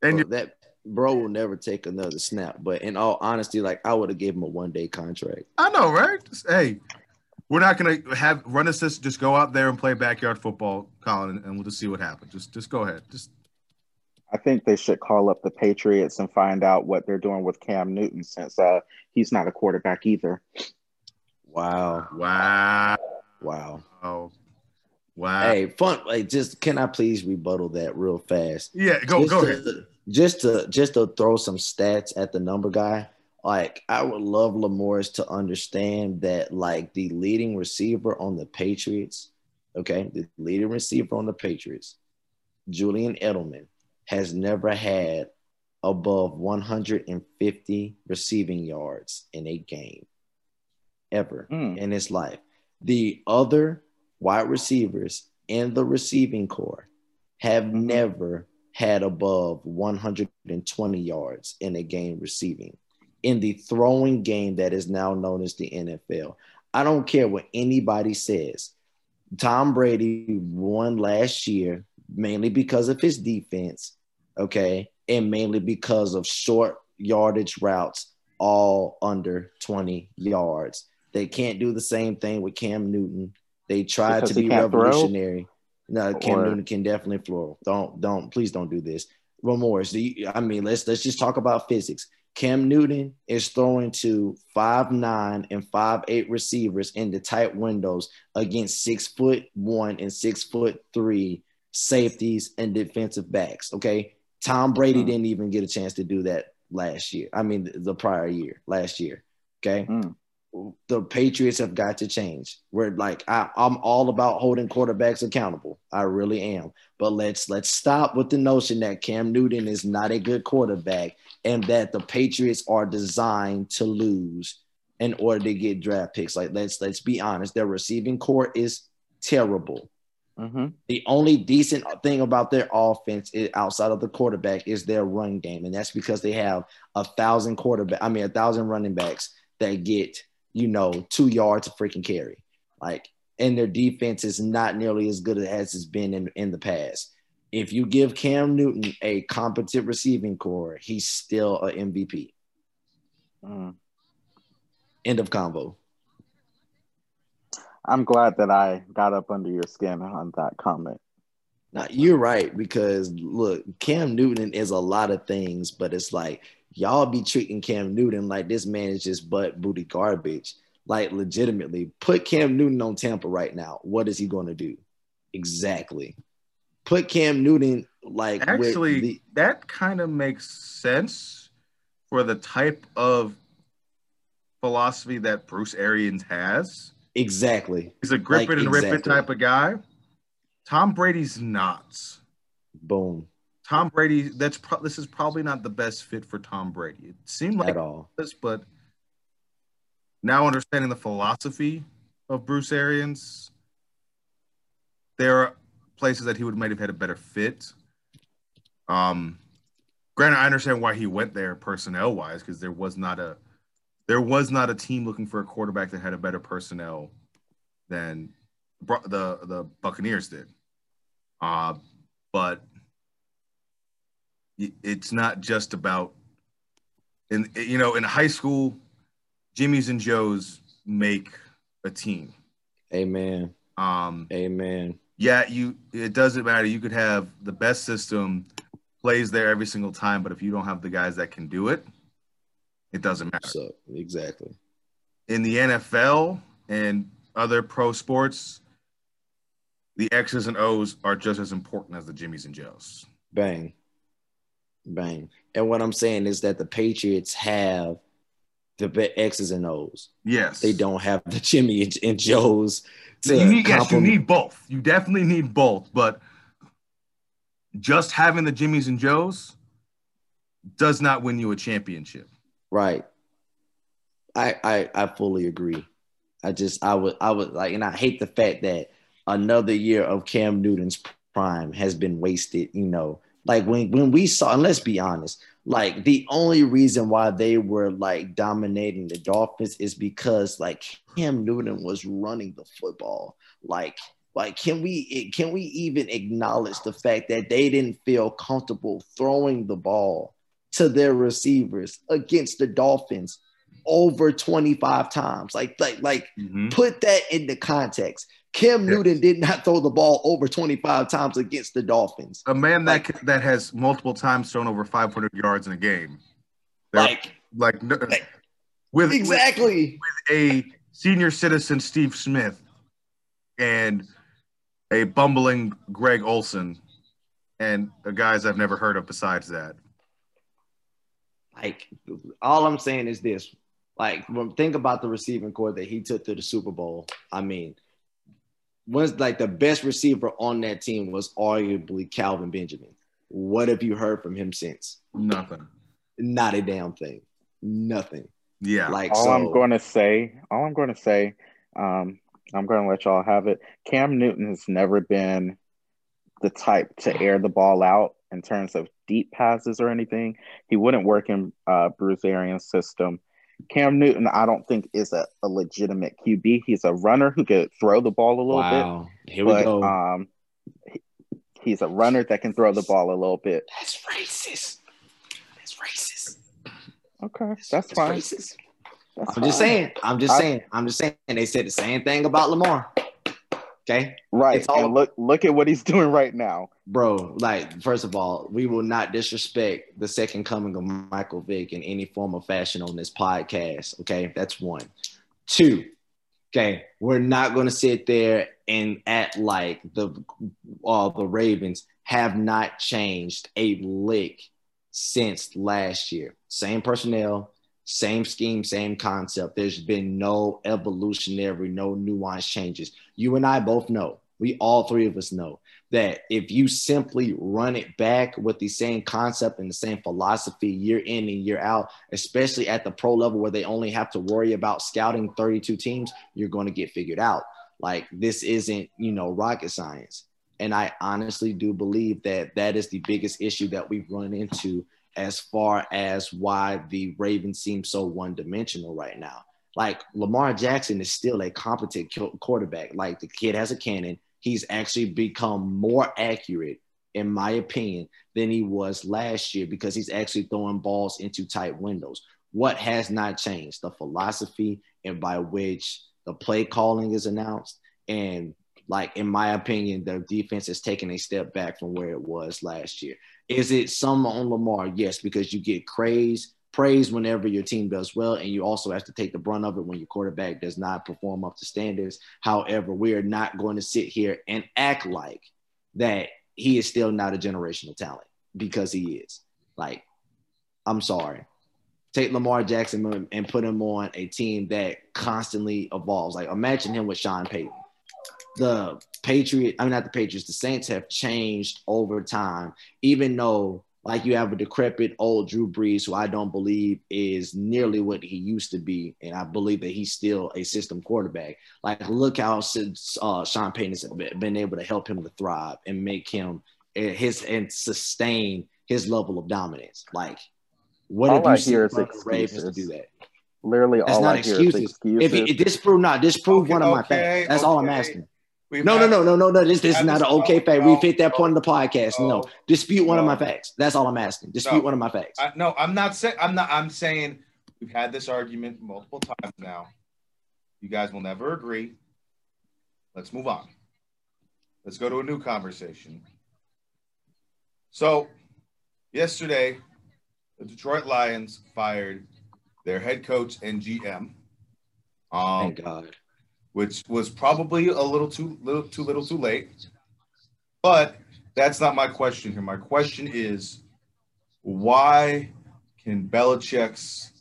and bro, that bro will never take another snap. But in all honesty, like I would have gave him a one day contract. I know, right? Just, hey, we're not gonna have run assist. Just go out there and play backyard football, Colin, and we'll just see what happens. Just, just go ahead. Just I think they should call up the Patriots and find out what they're doing with Cam Newton since uh he's not a quarterback either. Wow, wow, wow. wow. Hey, fun. Like, just can I please rebuttal that real fast? yeah, go, just go to, ahead. Just to just to throw some stats at the number guy. Like I would love Lamorris to understand that like the leading receiver on the Patriots, okay, the leading receiver on the Patriots, Julian Edelman, has never had above 150 receiving yards in a game ever Hmm. in his life. The other wide receivers in the receiving corps have Mhm. never had above 120 yards in a game receiving. In the throwing game that is now known as the NFL, I don't care what anybody says. Tom Brady won last year mainly because of his defense, okay, and mainly because of short yardage routes, all under 20 yards. They can't do the same thing with Cam Newton. They tried Because to be can't throw? revolutionary. No, Cam Or- Newton can definitely floor. Don't, don't, please don't do this. Remorse. I mean, let's let's just talk about physics. Cam Newton is throwing to five nine and five eight receivers in the tight windows against six foot one and six foot three safeties and defensive backs. Okay. Tom Brady Hmm. didn't even get a chance to do that last year. I mean, the, prior year, last year. Okay. Hmm. The Patriots have got to change. We're like, I, I'm all about holding quarterbacks accountable. I really am. But let's let's stop with the notion that Cam Newton is not a good quarterback and that the Patriots are designed to lose in order to get draft picks. Like let's let's be honest, their receiving corps is terrible. Mm-hmm. The only decent thing about their offense is, outside of the quarterback is their run game, and that's because they have a thousand quarterback. I mean, a thousand running backs that get you know two yards of freaking carry. Like, and their defense is not nearly as good as it's been in in the past. If you give Cam Newton a competent receiving corps, he's still an MVP. Mm. End of convo. I'm glad that I got up under your skin on that comment. Now you're right because look, Cam Newton is a lot of things, but it's like y'all be treating Cam Newton like this man is just butt booty garbage. Like legitimately, put Cam Newton on Tampa right now. What is he going to do? Exactly. Put Cam Newton like Actually, the, that kind of makes sense for the type of philosophy that Bruce Arians has. Exactly. He's a grip Like, it and rip it type of guy. Tom Brady's not. Boom. Tom Brady, that's pro- this is probably not the best fit for Tom Brady. It seemed like At all. this, but now understanding the philosophy of Bruce Arians, there are places that he would might have had a better fit. Um, granted, I understand why he went there personnel wise because there was not a there was not a team looking for a quarterback that had a better personnel than the the Buccaneers did. Uh, but it's not just about in you know in high school jimmy's and joes make a team Amen. um Amen. yeah you it doesn't matter you could have the best system plays there every single time but if you don't have the guys that can do it it doesn't matter So exactly. in the nfl and other pro sports the x's and o's are just as important as the jimmys and joes Bang. Bang. And what I'm saying is that the Patriots have the X's and O's. yes They don't have the Jimmy and, and Joe's to you need, yes, you need both. You definitely need both, but just having the Jimmys and Joes does not win you a championship. Right. I, I I fully agree. I just I would I would like and I hate the fact that another year of Cam Newton's prime has been wasted, you know. Like when when we saw and let's be honest, like the only reason why they were like dominating the Dolphins is because like Cam Newton was running the football. Like like can we can we even acknowledge the fact that they didn't feel comfortable throwing the ball to their receivers against the Dolphins over 25 times. Like, like, like, mm-hmm. put that into context. Cam Yeah. Newton did not throw the ball over 25 times against the Dolphins. A man that ca- that has multiple times thrown over 500 yards in a game, They're- Like, like like- with, with exactly. a senior citizen Steve Smith and a bumbling Greg Olsen and the guys I've never heard of besides that. Like, all I'm saying is this. Like, when, think about the receiving corps that he took to the Super Bowl. I mean, was like the best receiver on that team was arguably Kelvin Benjamin. What have you heard from him since? Nothing. Not a damn thing. Nothing. Yeah. Like, all so, I'm going to say, all I'm going to say, um, I'm going to let y'all have it. Cam Newton has never been the type to air the ball out in terms of deep passes or anything. He wouldn't work in uh, Bruce Arians' system. Cam Newton, I don't think is a, a legitimate QB. He's a runner who could throw the ball a little bit, wow. Here we go. um, he- he's a runner that can throw the ball a little bit. That's racist. That's racist. Okay, that's fine. racist. That's I'm just saying. I'm just I- saying. I'm just saying. They said the same thing about Lamar. Okay, Right. It's all- and look look at what he's doing right now. bro. Like, first of all, we will not disrespect the second coming of Michael Vick in any form or fashion on this podcast. Okay, that's one. Two. Okay, we're not going to sit there and act like the uh, the Ravens have not changed a lick since last year. Same personnel, same scheme, same concept. There's been no evolutionary, no nuance changes. You and I both know, we all three of us know that if you simply run it back with the same concept and the same philosophy year in and year out, especially at the pro level where they only have to worry about scouting 32 teams, you're going to get figured out. Like this isn't, you know, rocket science. And I honestly do believe that that is the biggest issue that we've run into as far as why the Ravens seem so one dimensional right now. Like Lamar Jackson is still a competent quarterback. Like the kid has a cannon. He's actually become more accurate, in my opinion, than he was last year because he's actually throwing balls into tight windows. What has not changed? The philosophy and by which the play calling is announced. And like in my opinion, the defense has taken a step back from where it was last year. Is it some on Lamar? Yes, because you get craze, praise whenever your team does well, and you also have to take the brunt of it when your quarterback does not perform up to standards. However, we are not going to sit here and act like that he is still not a generational talent because he is. Like, I'm sorry take Lamar Jackson and put him on a team that constantly evolves. Like imagine him with Sean Payton. The Patriot, I mean not the Patriots, the Saints have changed over time, even though like you have a decrepit old Drew Brees, who I don't believe is nearly what he used to be, and I believe that he's still a system quarterback. Like, look how since uh, Sean Payton has been able to help him to thrive and make him eh, his and sustain his level of dominance. Like, what all have you I hear is Ravens to do that? Literally, That's all not I excuses. hear is excuses. If, if disprove not disprove okay, one of my facts. That's okay. all I'm asking. We've no, no, no, no, no, no. This, this is not an okay fact. We've hit that point in the podcast. No, no. dispute one no. of my facts. That's all I'm asking. Dispute no. one of my facts. I, no, I'm not saying. I'm not. I'm saying we've had this argument multiple times now. You guys will never agree. Let's move on. Let's go to a new conversation. So, yesterday, the Detroit Lions fired their head coach and GM. Um, Thank God. Which was probably a little too little too little too late. But that's not my question here. My question is why can Belichick's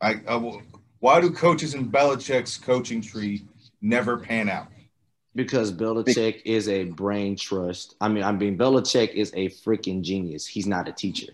I, uh, why do coaches in Belichick's coaching tree never pan out? Because Belichick is a brain trust. I mean, I mean, Belichick is a freaking genius. He's not a teacher.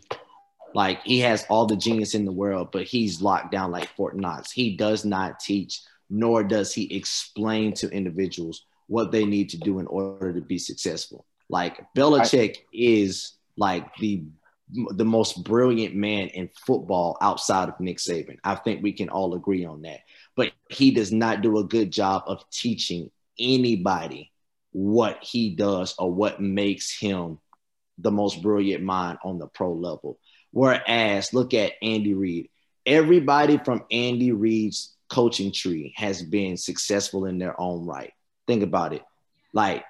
Like he has all the genius in the world, but he's locked down like Fort Knox. He does not teach, nor does he explain to individuals what they need to do in order to be successful. Like Belichick I, is like the the most brilliant man in football outside of Nick Saban. I think we can all agree on that. But he does not do a good job of teaching anybody what he does or what makes him the most brilliant mind on the pro level. Whereas, look at Andy Reid. Everybody from Andy Reid's coaching tree has been successful in their own right. Think about it. Like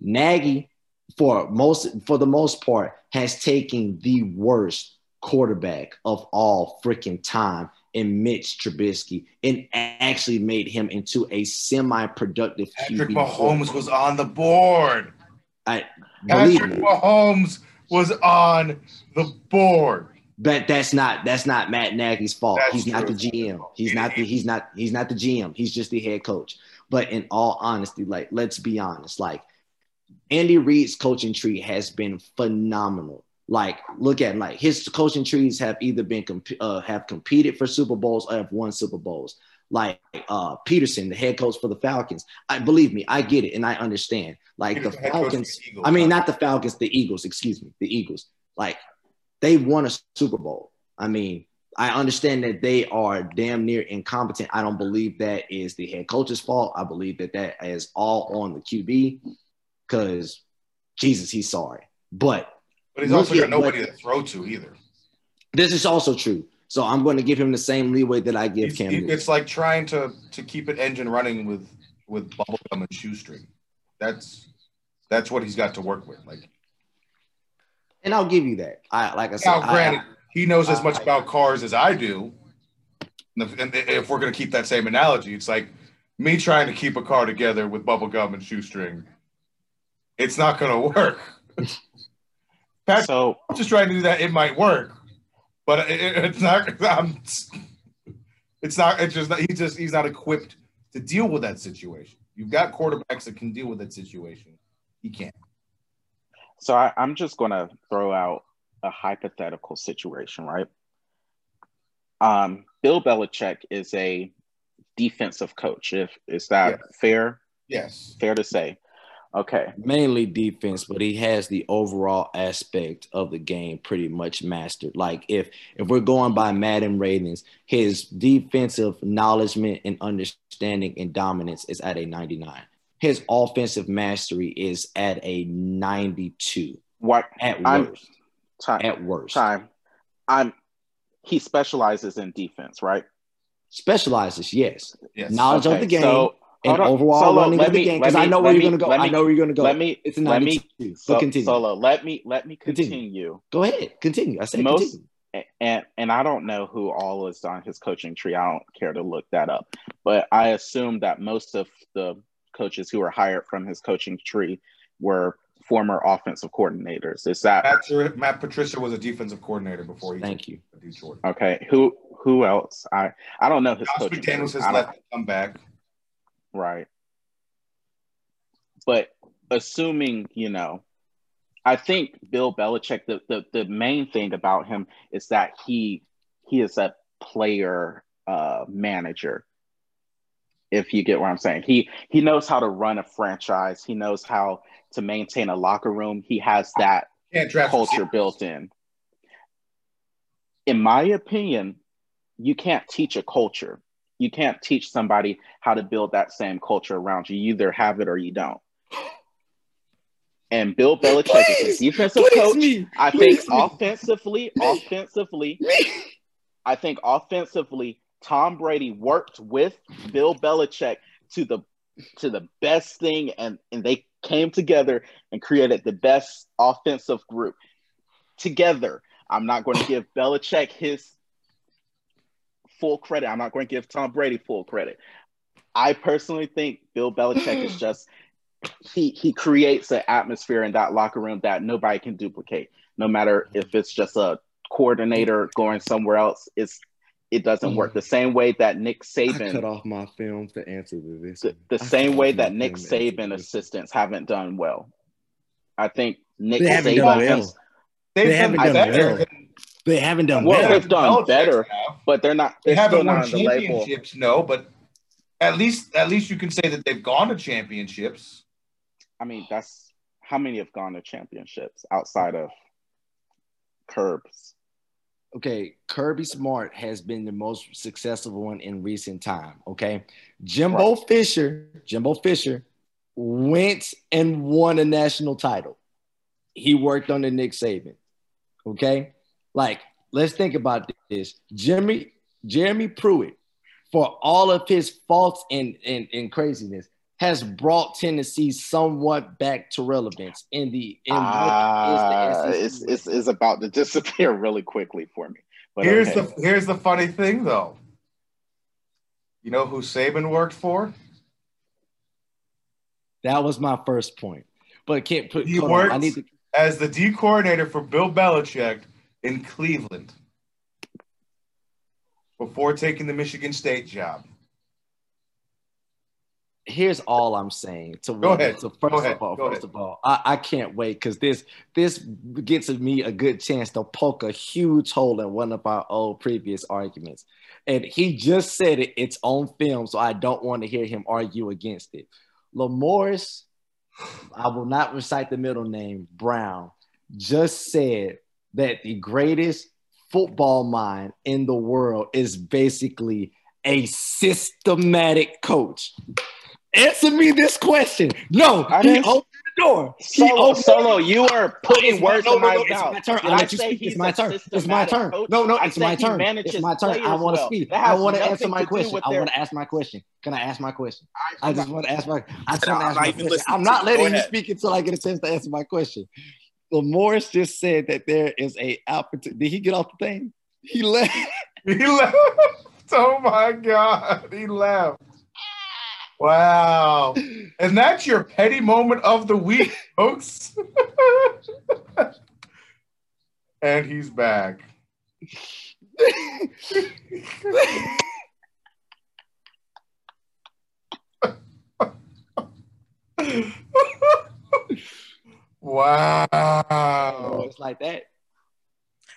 Nagy, for most for the most part, has taken the worst quarterback of all freaking time in Mitch Trubisky and actually made him into a semi-productive Patrick QB Mahomes was on the board. I Patrick me. Mahomes was on the board. But that's not that's not Matt Nagy's fault. That's he's true. not the GM. He's not the he's not he's not the GM. He's just the head coach. But in all honesty, like let's be honest, like Andy Reid's coaching tree has been phenomenal. Like, look at like his coaching trees have either been comp- uh, have competed for Super Bowls or have won Super Bowls. Like uh, Pederson, the head coach for the Falcons. I believe me, I get it and I understand. Like the Falcons, the I mean, not the Falcons, the Eagles. Excuse me, the Eagles. Like they won a Super Bowl. I mean, I understand that they are damn near incompetent. I don't believe that is the head coach's fault. I believe that that is all on the QB because Jesus, he's sorry. But but he's also got nobody to throw to either. This is also true. So I'm going to give him the same leeway that I give Cam. It's like trying to to keep an engine running with with bubblegum and shoestring. That's that's what he's got to work with. Like, and I'll give you that. I like I said. Now, granted, I, he knows as much I, about cars as I do. And if we're going to keep that same analogy, it's like me trying to keep a car together with bubblegum and shoestring. It's not going to work. Patrick, so I'm just trying to do that. It might work, but it, it's not. I'm, it's not. It's just he's just he's not equipped to deal with that situation. You've got quarterbacks that can deal with that situation. He can't. So I, I'm just going to throw out a hypothetical situation, right? Um, Bill Belichick is a defensive coach. If is that fair? Yes. Fair to say. Okay. mainly defense, but he has the overall aspect of the game pretty much mastered. Like if if we're going by Madden ratings, his defensive knowledgement and understanding and dominance is at a 99. His offensive mastery is at a 92 What at I'm- worst. time? At worst. Time. I'm. He specializes in defense, right? Specializes, yes. Yes. Knowledge of the game So, and hold overall Solo, running let of the me- game. Because I know where let you're gonna go. let I know where you're gonna go. let me it's a let me 92. so, but continue. Solo. Let me let me Continue. continue. Go ahead. Continue. I said Most- continue. And and I don't know who all is on his coaching tree. I don't care to look that up. But I assume that most of the coaches who were hired from his coaching tree were former offensive coordinators. Is that Matt, Tr- Matt Patricia was a defensive coordinator before he Thank you. Detroit. okay? Who who else? I I don't know his Josh coaching. McDaniels tree. has left to come back. Right. But assuming, you know, I think Bill Belichick, the, the, the main thing about him is that he he is a player uh, manager. If you get what I'm saying, he he knows how to run a franchise. He knows how to maintain a locker room. He has that culture built in. In my opinion, you can't teach a culture. You can't teach somebody how to build that same culture around you. You either have it or you don't. And Bill Belichick is a defensive coach. me. I think me. offensively, offensively, I think offensively, Tom Brady worked with Bill Belichick to the to the best thing, and and they came together and created the best offensive group together. I'm not going to give Belichick his full credit. I'm not going to give Tom Brady full credit. I personally think Bill Belichick is just he he creates an atmosphere in that locker room that nobody can duplicate. No matter if it's just a coordinator going somewhere else, it's it doesn't work. The same way that Nick I cut off my film to answer to this. the, the same way that Nick film to answer Saban assistants haven't done well. I think Nick They Saban done has- well. They've They done haven't done well. Than- They haven't done Well, well. they've done Belichick's better. have. but they're not. They They're still haven't won not on the label. championships, no, but at least at least you can say that they've gone to championships. I mean, that's how many have gone to championships outside of Curbs. okay, Kirby Smart has been the most successful one in recent time. Okay, Jimbo Fisher, Jimbo Fisher went and won a national title. He worked under Nick Saban. Okay, like let's think about this. Jimmy Jeremy Pruitt, for all of his faults and and, and craziness, has brought Tennessee somewhat back to relevance in the in what Ah, is the it's, SEC. it's it's about to disappear really quickly for me. But here's okay. the here's the funny thing though. You know who Saban worked for? That was my first point. But can't put. He hold on, I worked- need to. as the D coordinator for Bill Belichick in Cleveland before taking the Michigan State job. Here's all I'm saying. To Go ahead. So first ahead. of all, Go first ahead. of all, I, I can't wait because this this gets me a good chance to poke a huge hole in one of our old previous arguments. And he just said it. It's on film, so I don't want to hear him argue against it. Lamorris, I will not recite the middle name. Brown just said that the greatest football mind in the world is basically a systematic coach. Answer me this question. No, I he didn't- opened the door. Solo, opened- Solo, you are putting words no, in my no, it's mouth. my turn. Did I'll let you say speak. he's It's my turn. It's my turn. coach? No, no, it's my turn. It's my turn. I want to well. speak. I want to answer my question. with I want to ask my question. Can I ask my question? I- I just want to ask my. I just I'm want to ask not my even question. listening I'm not letting you speak until I get a chance to answer my question. Lamorris just said that there is a opportunity. Did he get off the thing? He left. He left. Oh my God. He left. Wow. And that's your petty moment of the week, folks. and he's back. Wow. it's like that.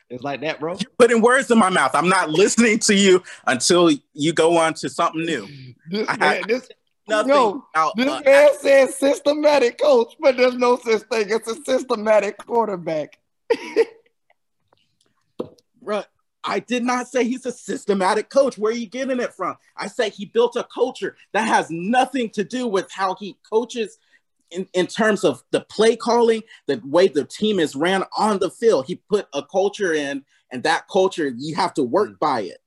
It's like that, bro. You're putting words in my mouth. I'm not listening to you until you go on to something new. This I- man, this nothing No, about This uh, man says systematic coach, but there's no such thing as a systematic quarterback. Bruh, I did not say he's a systematic coach. Where are you getting it from? I say he built a culture that has nothing to do with how he coaches in, in terms of the play calling, the way the team is ran on the field. He put a culture in, and that culture, you have to work mm. by it.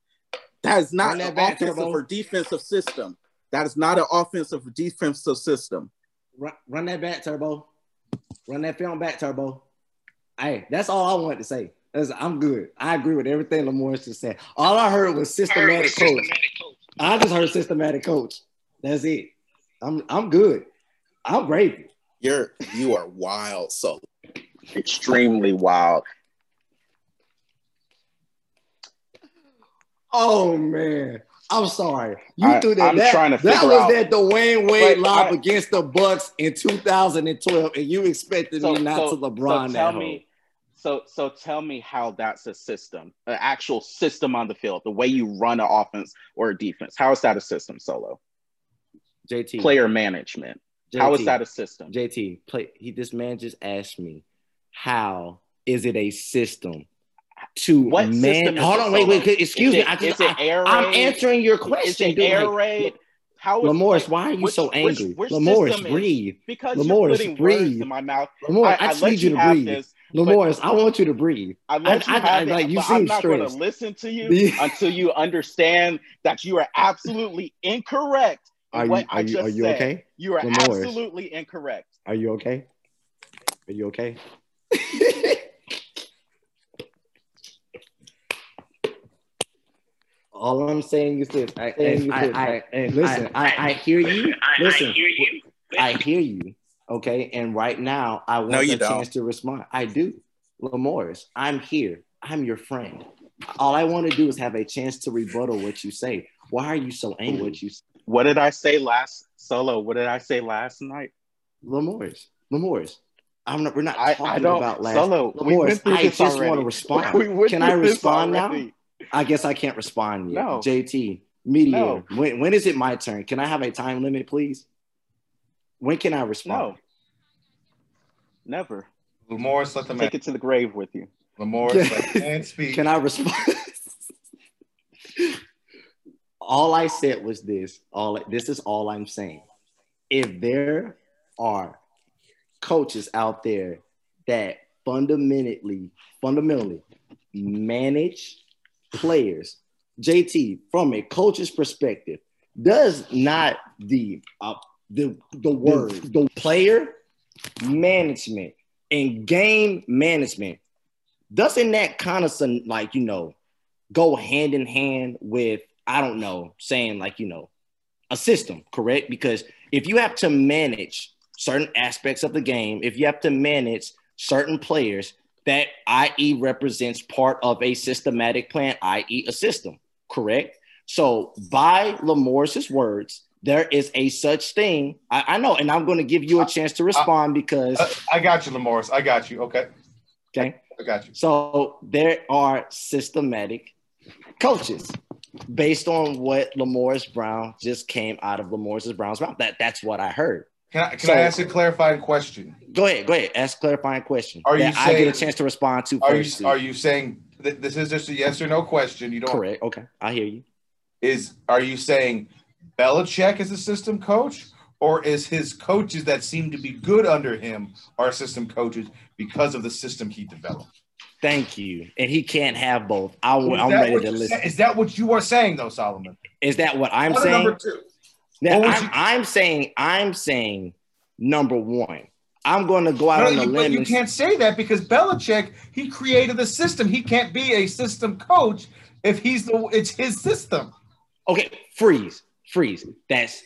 That is not that an back, offensive Turbo. or defensive system. That is not an offensive or defensive system. Run, run that back, Turbo. Run that film back, Turbo. Hey, that's all I wanted to say. That's- I'm good. I agree with everything Lamar just said. All I heard was systematic coach. I just heard systematic coach. That's it. I'm I'm good. I'm grateful. You're you are wild. So Extremely wild. Oh man. I'm sorry. You I- threw that. I'm that, trying to that figure was out- that Dwyane Wade But lob against the Bucks in 2012, and you expected me not to LeBron so tell hoe. me, so so tell me how that's a system, an actual system on the field, the way you run an offense or a defense. How is that a system, Solo? JT. Player management. JT, How is that a system? JT, play. He, this man just asked me, how is it a system to What man? system Hold on, wait, wait. Excuse Is me. I just, it I, I'm answering your question. it dude. air raid? How is Lamorris, why are you which- so angry? which Lamorris, system breathe. Because Lamorris, you're putting words breathe. in my mouth. Lamorris, I, I, I just need you you to breathe. this. Lamorris, I want you to breathe. I let you I- have I- it, like, you seem I'm not going to listen to you until you understand that you are absolutely incorrect. In Are you, what are I you, just are you said. okay? You are Lamorris. absolutely incorrect. Are you okay? Are you okay? All I'm saying is this. I, Saying I, is this. I, I- listen, I, I hear you. Listen, I hear you. Okay. And right now, I want No, you a don't. chance to respond. I do. Lamorris, I'm here. I'm your friend. All I want to do is have a chance to rebuttal what you say. Why are you so angry? What you What did I say last solo? What did I say last night? Lamorris, Lamorris, I'm not. We're not I, talking I don't about last. solo. we went through I this just already. want to respond. We went Can I through this respond now? I guess I can't respond yet. No. JT, mediator. No. When, when is it my turn? Can I have a time limit, please? When can I respond? No, never. Lamorris, let the man. Take it to the grave with you. Lamorris, let the man speak. Can I respond? All I said was this. All this is all I'm saying. If there are coaches out there that fundamentally, fundamentally manage players, JT, from a coach's perspective, does not the uh, the the word the player management and game management doesn't that kind of like you know go hand in hand with I don't know saying like you know a system, correct? Because if you have to manage certain aspects of the game, if you have to manage certain players, that i.e. represents part of a systematic plan, i.e. a system, correct? So by Lamorris's words, there is a such thing. I, I know, and I'm going to give you a chance to respond because Uh, I got you, Lamorris. I got you. Okay. okay. I got you. So there are systematic coaches based on what Lamorris Brown just came out of Lamorris Brown's mouth. That that's what I heard. Can I, can So- I ask a clarifying question? Go ahead, go ahead. Ask a clarifying question. Are you that I get a saying- chance to respond to Are you are you saying that this is just a yes or no question? You don't correct? Okay, I hear you. is are you saying Belichick is a system coach, or is his coaches that seem to be good under him are system coaches because of the system he developed? Thank you. And he can't have both. I, I'm ready to listen. say- Is that what you are saying, though, Solomon? Is that what I'm What saying? number two. Now, I'm, you- I'm saying I'm saying number one. I'm going to go out No, on a you, but you can't say that because Belichick he created the system. He can't be a system coach if he's the it's his system. Okay, freeze, freeze. That's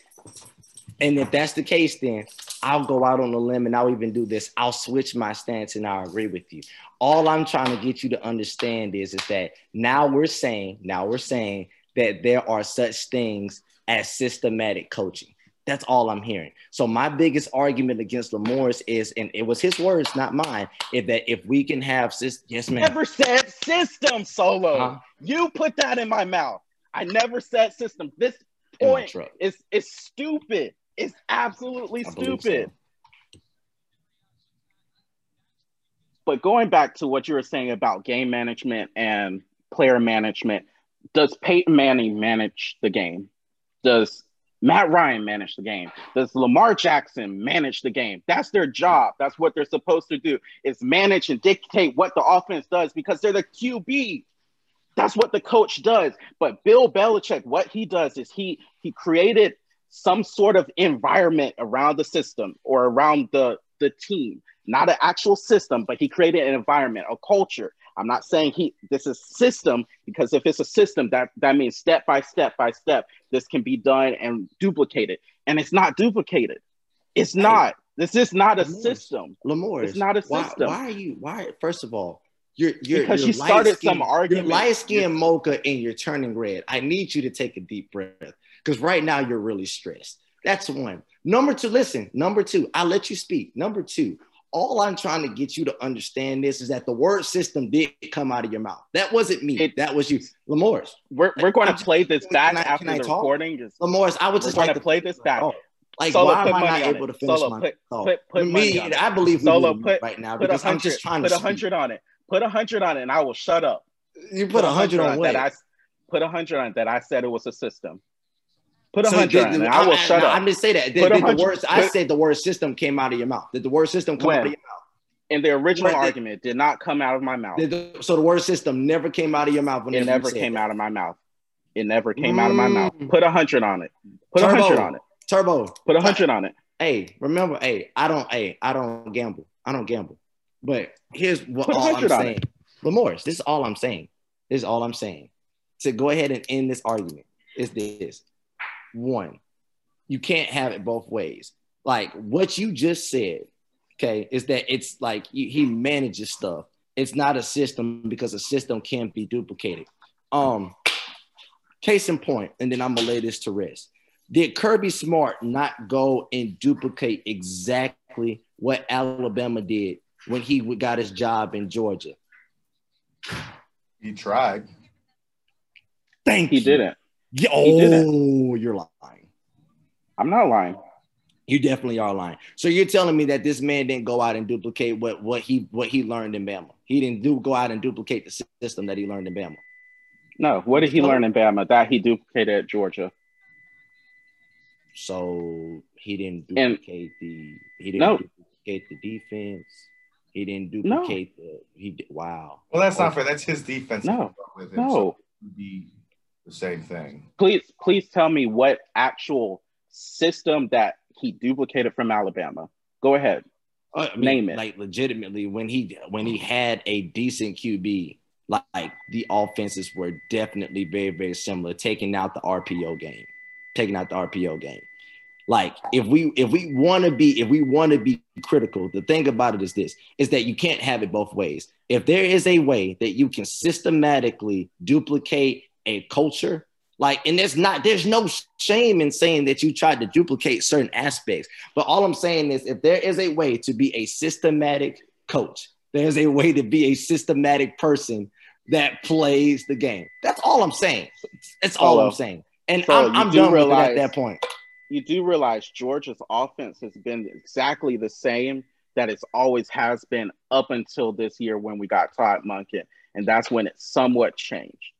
and if that's the case, then I'll go out on a limb and I'll even do this. I'll switch my stance and I'll agree with you. All I'm trying to get you to understand is, is that now we're saying, now we're saying that there are such things as systematic coaching. That's all I'm hearing. So my biggest argument against Lamorris is, and it was his words, not mine, is that if we can have system, yes, ma'am. Never said system solo. Huh? You put that in my mouth. I never said system. This point is is stupid. It's absolutely I stupid. so. But going back to what you were saying about game management and player management, does Peyton Manning manage the game? Does Matt Ryan manage the game? Does Lamar Jackson manage the game? That's their job. That's what they're supposed to do is manage and dictate what the offense does because they're the QB. That's what the coach does. But Bill Belichick, what he does is he he created some sort of environment around the system or around the the team, not an actual system, but he created an environment, a culture. I'm not saying he this is system because if it's a system, that that means step by step by step, this can be done and duplicated. And it's not duplicated. It's not. This is not a system. Lamar, It's not a system. Why are you? Why? First of all, you're you're Because you're you started some argument. You're light skinned mocha and you're turning red. I need you to take a deep breath because right now you're really stressed. That's one. Number two, listen. Number two, I'll let you speak. Number two, all I'm trying to get you to understand this is that the word system did come out of your mouth. That wasn't me. It- that was you, Lamor's. We're, we're going I'm to play this back I- after I the talk? recording. Just, Lamor's. I would just going like to play this back. Oh, Like, Solo, why put am I not able it. to finish Solo, my put- put- put me, on. I believe Solo, put- right now because I'm just trying to Put a hundred on it. Put a hundred on it, and I will shut up. You put a hundred on what? that. I put a hundred on it that I said it was a system. Put a So hundred on it. I will I'm- shut no, up. I'm just saying that. Did, did the word, I said the word system came out of your mouth. Did the word system come When? out of your mouth? and the original argument did not come out of my mouth. The, so the word system never came out of your mouth. It never came that. out of my mouth. It never came out of my mouth. Mm. Put a hundred on it. Put a hundred on it. Turbo. Put a hundred on it. Hey, remember, hey, I don't, hey, I don't gamble. I don't gamble. But here's what Put all I'm saying. Lamorris, this is all I'm saying. This is all I'm saying. To go ahead and end this argument is this. One, you can't have it both ways. Like what you just said, okay, is that it's like he he manages stuff. It's not a system because a system can't be duplicated. Um, case in point, and then I'm gonna lay this to rest. Did Kirby Smart not go and duplicate exactly what Alabama did when he got his job in Georgia? He tried. Thank you. He you. didn't. Yeah, oh, you're lying. I'm not lying. You definitely are lying. So you're telling me that this man didn't go out and duplicate what what he what he learned in Bama. He didn't do go out and duplicate the system that he learned in Bama. No. What did he learn in Bama that he duplicated at Georgia? So he didn't And- duplicate the he didn't No. duplicate the defense. He didn't No. duplicate the he did wow. Well, that's not oh. fair. That's his defense. he No. with him, so No. it would be the same thing. Please, please tell me what actual system that he duplicated from Alabama. Go ahead. Uh, I mean, Name it. Like legitimately, when he when he had a decent QB, like, like the offenses were definitely very very similar. Taking out the RPO game, taking out the RPO game. Like if we if we want to be if we want to be critical, the thing about it is this: is that you can't have it both ways. If there is a way that you can systematically duplicate a culture, like, and there's not there's no shame in saying that you tried to duplicate certain aspects. But all I'm saying is, if there is a way to be a systematic coach, there's a way to be a systematic person that plays the game. That's all I'm saying. That's all Solo. I'm saying. And Solo, I'm, I'm do done with it at that point. You do realize Georgia's offense has been exactly the same that it always has been up until this year when we got Todd Monken, and that's when it somewhat changed.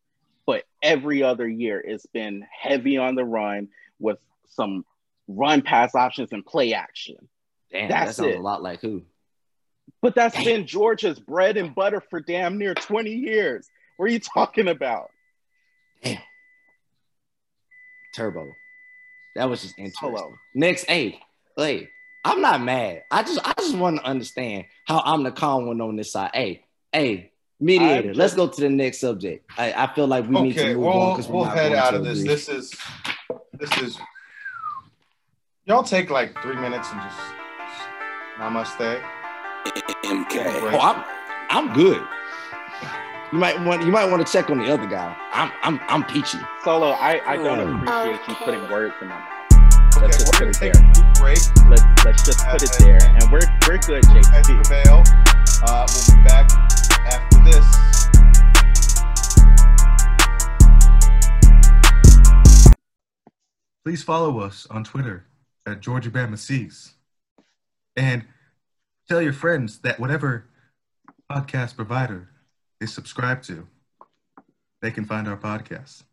But every other year, it's been heavy on the run with some run pass options and play action. Damn, That's that sounds it. a lot like who? But that's Damn. been Georgia's bread and butter for damn near 20 years. What are you talking about? Turbo. That was just interesting. Solo. Next, hey, hey, I'm not mad. I just I just want to understand how I'm the calm one on this side. Hey, hey, mediator, I'm let's go to the next subject. I, I feel like we need to move on we'll because we'll head out of this. This is this is. Y'all take like three minutes and just namaste. MK. Oh, I'm I'm good. You might want you might want to check on the other guy. I'm I'm I'm peachy. Solo, I, I don't Oh. appreciate you putting words in my mouth. Okay, Let's just put it there. a break Let's let's just put it there, and we're we're good, as JC. prevail. Uh, we'll be back after this. Please follow us on Twitter at Georgia Bama sees. And tell your friends that whatever podcast provider they subscribe to, they can find our podcast.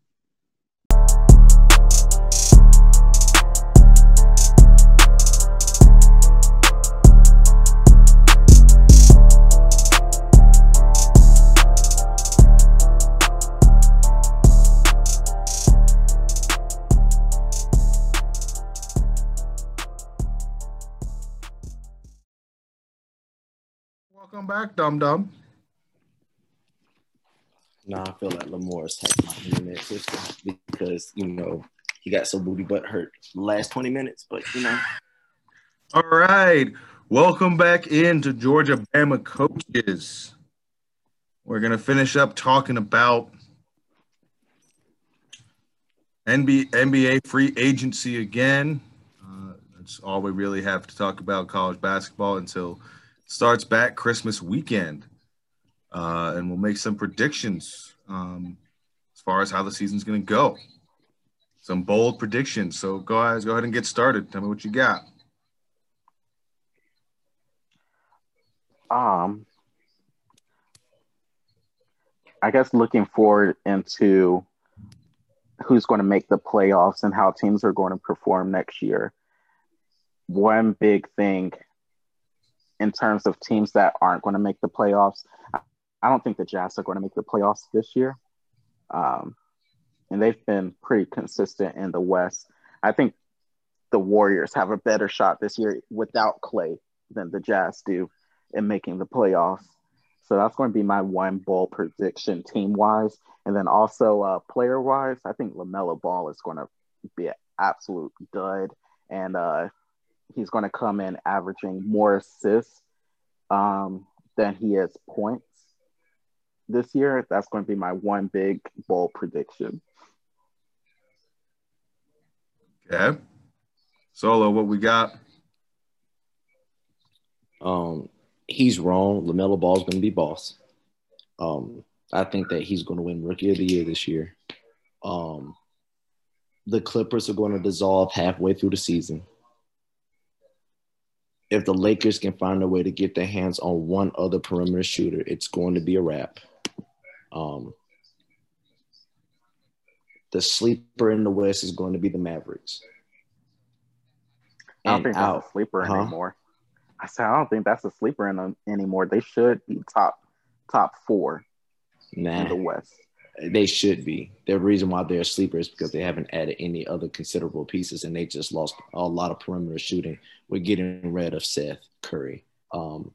Welcome back, Dum Dum. Nah, I feel like Lamar's taking my internet system because you know he got so booty butt hurt last twenty minutes. But you know, All right. Welcome back into Georgia Bama coaches. We're going to finish up talking about NBA, NBA free agency again. Uh, that's all we really have to talk about college basketball until starts back Christmas weekend. Uh, and we'll make some predictions um, as far as how the season's going to go. Some bold predictions. So, guys, go ahead and get started. Tell me what you got. Um, I guess looking forward into who's going to make the playoffs and how teams are going to perform next year. One big thing in terms of teams that aren't going to make the playoffs, I don't think the Jazz are going to make the playoffs this year. Um, and they've been pretty consistent in the West. I think the Warriors have a better shot this year without Clay than the Jazz do in making the playoffs. So that's going to be my one bold prediction team wise. And then also uh, player wise, I think LaMelo Ball is going to be an absolute dud. And uh, he's going to come in averaging more assists um, than he is points this year. That's going to be my one big bold prediction. Okay. Solo, what we got? um, he's wrong. LaMelo Ball's going to be boss. Um, I think that he's going to win Rookie of the Year this year. Um, the Clippers are going to dissolve halfway through the season. If the Lakers can find a way to get their hands on one other perimeter shooter, it's going to be a wrap. Um, the sleeper in the West is going to be the Mavericks. I don't think out. that's a sleeper Huh? anymore. I said I don't think that's a sleeper in them anymore. They should be top top four in the West. They should be. The reason why they're a sleeper is because they haven't added any other considerable pieces, and they just lost a lot of perimeter shooting. We're getting rid of Seth Curry, um,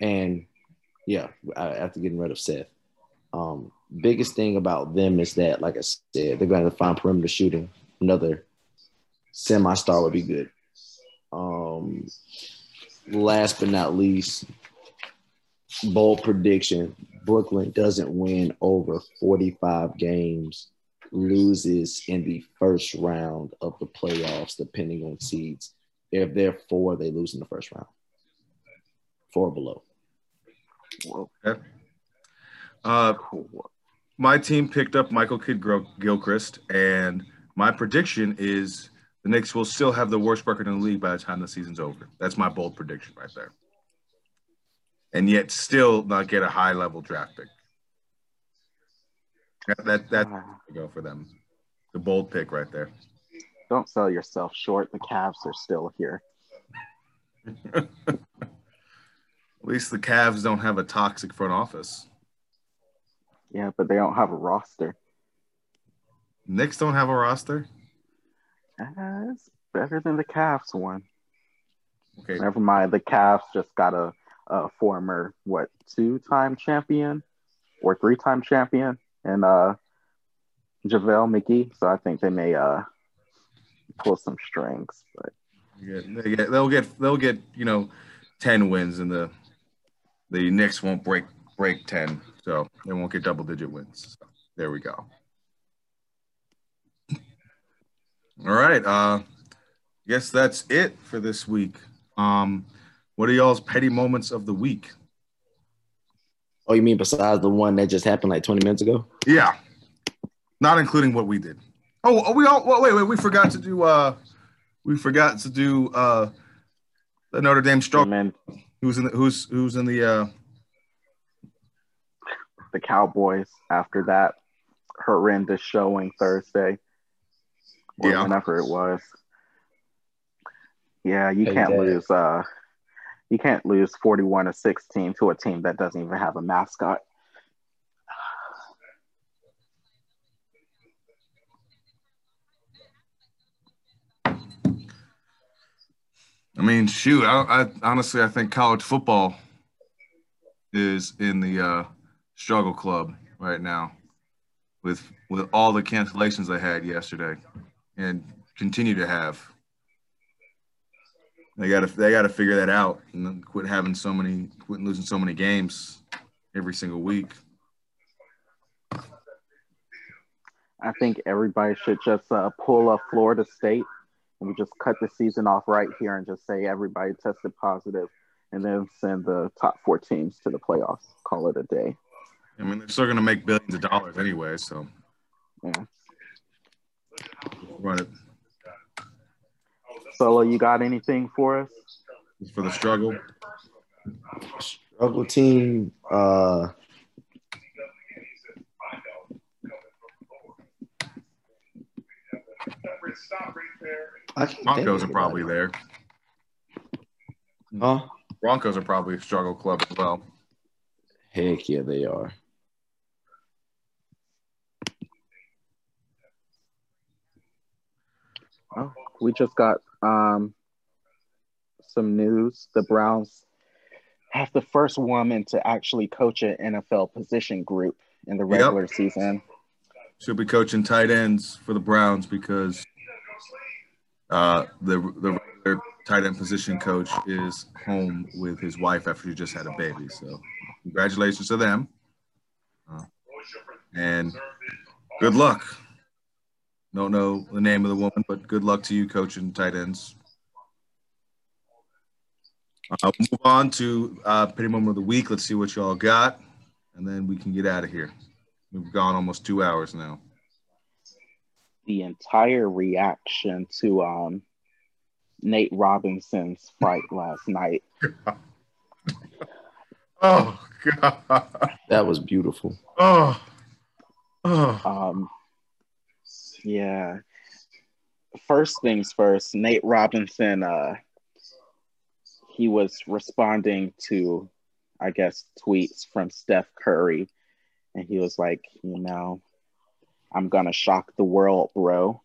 and yeah, after getting rid of Seth, um, biggest thing about them is that, like I said, they're going to find perimeter shooting. Another semi-star would be good. Um, last but not least, bold prediction Brooklyn doesn't win over 45 games, loses in the first round of the playoffs, depending on seeds. If they're four, they lose in the first round. Four below. Whoa, Uh, my team picked up Michael Kidd Gilchrist, and my prediction is the Knicks will still have the worst record in the league by the time the season's over. That's my bold prediction right there. And yet, still not get a high level draft pick. That that that's go for them. The bold pick right there. don't sell yourself short. The Cavs are still here. At least the Cavs don't have a toxic front office. Yeah, but they don't have a roster. Knicks don't have a roster. Uh, it's better than the Cavs one. Okay, Never mind. The Cavs just got a, a former what two time champion or three time champion and uh JaVale McGee. So I think they may uh pull some strings. But Yeah, they get, they'll get they'll get you know ten wins, and the the Knicks won't break break ten, so they won't get double digit wins. So, there we go. All right, uh, guess that's it for this week. Um, what are y'all's petty moments of the week? Oh, you mean besides the one that just happened like 20 minutes ago? Yeah, not including what we did. Oh, oh, we all wait, wait, we forgot to do uh we forgot to do uh, the Notre Dame struggle. And Who's in the who's who's in the uh, the Cowboys after that horrendous showing Thursday. Or Yeah. whenever it was. Yeah, you Hey, can't Dad. lose uh you can't lose 41 to 16 to a team that doesn't even have a mascot. I mean, shoot. I, I honestly, I think college football is in the uh, struggle club right now, with with all the cancellations they had yesterday, and continue to have. They got to they got to figure that out and then quit having so many, quit losing so many games every single week. I think everybody should just uh, pull up Florida State and we just cut the season off right here and just say everybody tested positive and then send the top four teams to the playoffs. Call it a day. I mean, they're still going to make billions of dollars anyway, so Yeah. run it Solo, you got anything for us? for the struggle. Struggle team. Uh, I can't think Broncos are probably there. Huh? Broncos are probably a struggle club as well. Heck yeah, they are. Oh, we just got um, some news. The Browns have the first woman to actually coach an NFL position group in the Yep. regular season. Should be coaching tight ends for the Browns because uh, the the regular tight end position coach is home with his wife after he just had a baby. So congratulations to them, uh, and good luck. Don't know the name of the woman, but good luck to you coaching tight ends. Uh, we'll move on to uh, pity moment of the week. Let's see what y'all got, and then we can get out of here. We've gone almost two hours now. The entire reaction to um, Nate Robinson's fight last night. Oh God! That was beautiful. Oh, oh. Um, yeah. First things first, Nate Robinson, uh, he was responding to, I guess, tweets from Steph Curry. And he was like, you know, I'm going to shock the world, bro.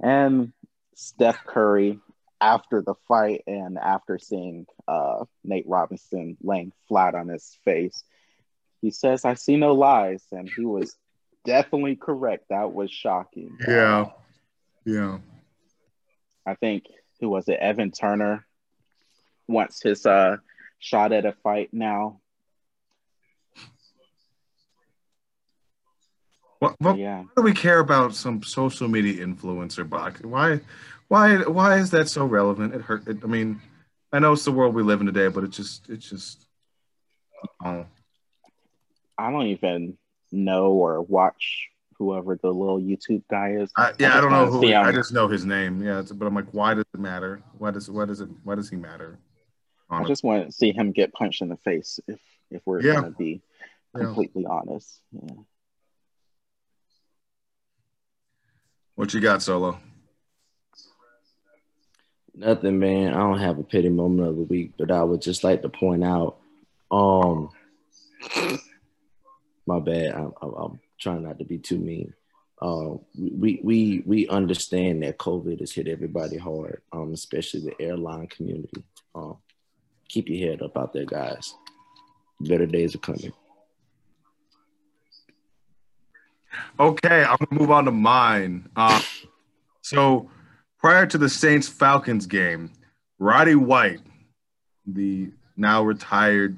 And Steph Curry, after the fight and after seeing uh, Nate Robinson laying flat on his face, he says, I see no lies. And he was definitely correct. That was shocking. Yeah, yeah. I think who was it? Evan Turner wants his uh shot at a fight now. What, what, Yeah. why do we care about some social media influencer box? Why, why, why is that so relevant? It hurt. It, I mean, I know it's the world we live in today, but it just, it just. I don't even know or watch whoever the little YouTube guy is. I, yeah, I just don't know who. see I just know his name. Yeah, it's, but I'm like, why does it matter? Why does, why does it, why does he matter? I just want to see him get punched in the face if if we're Yeah. gonna be Yeah. completely honest. Yeah. What you got, Solo? Nothing, man. I don't have a pity moment of the week, but I would just like to point out. Um, my bad. I'm, I'm, I'm trying not to be too mean. Uh, we we we understand that COVID has hit everybody hard, um, especially the airline community. Um, keep your head up out there, guys. Better days are coming. Okay, I'm gonna move on to mine. Uh, so prior to the Saints Falcons game, Roddy White, the now retired,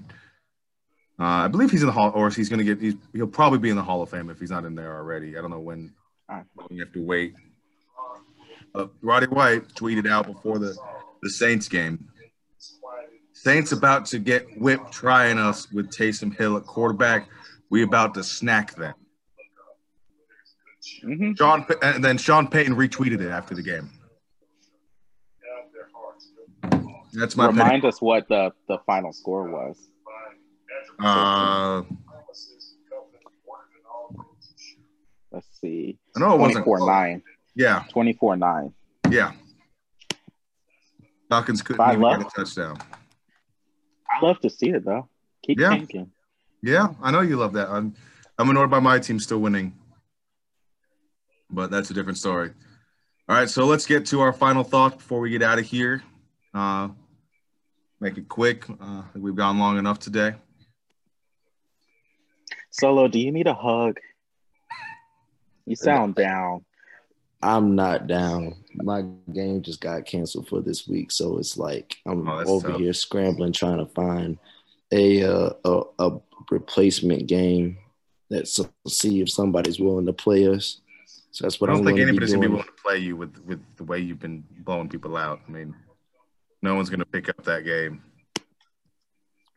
uh, I believe he's in the hall, or he's gonna get. He's, he'll probably be in the Hall of Fame if he's not in there already. I don't know when. Ah. You have to wait. Uh, Roddy White tweeted out before the the Saints game. Saints about to get whipped trying us with Taysom Hill at quarterback. We about to snack them. Mhm. Sean and then Sean Payton retweeted it after the game. That's my. Remind us what the, the final score was. Uh, Let's see. I know it wasn't 24-9. yeah, 24 9. yeah. Falcons couldn't Five even get a touchdown. I love to see it though. Keep Yeah. thinking. Yeah, I know you love that. I'm I'm annoyed by my team still winning, but that's a different story. All right, so let's get to our final thoughts before we get out of here. Uh, make it quick. Uh, we've gone long enough today. Solo, do you need a hug? You sound down. I'm not down. My game just got canceled for this week, so it's like I'm Oh, over tough. here scrambling trying to find a uh, a, a replacement game that so, see if somebody's willing to play us. So that's what I'm don't think going to be anybody's gonna be willing to play you with with the way you've been blowing people out. I mean, no one's gonna pick up that game.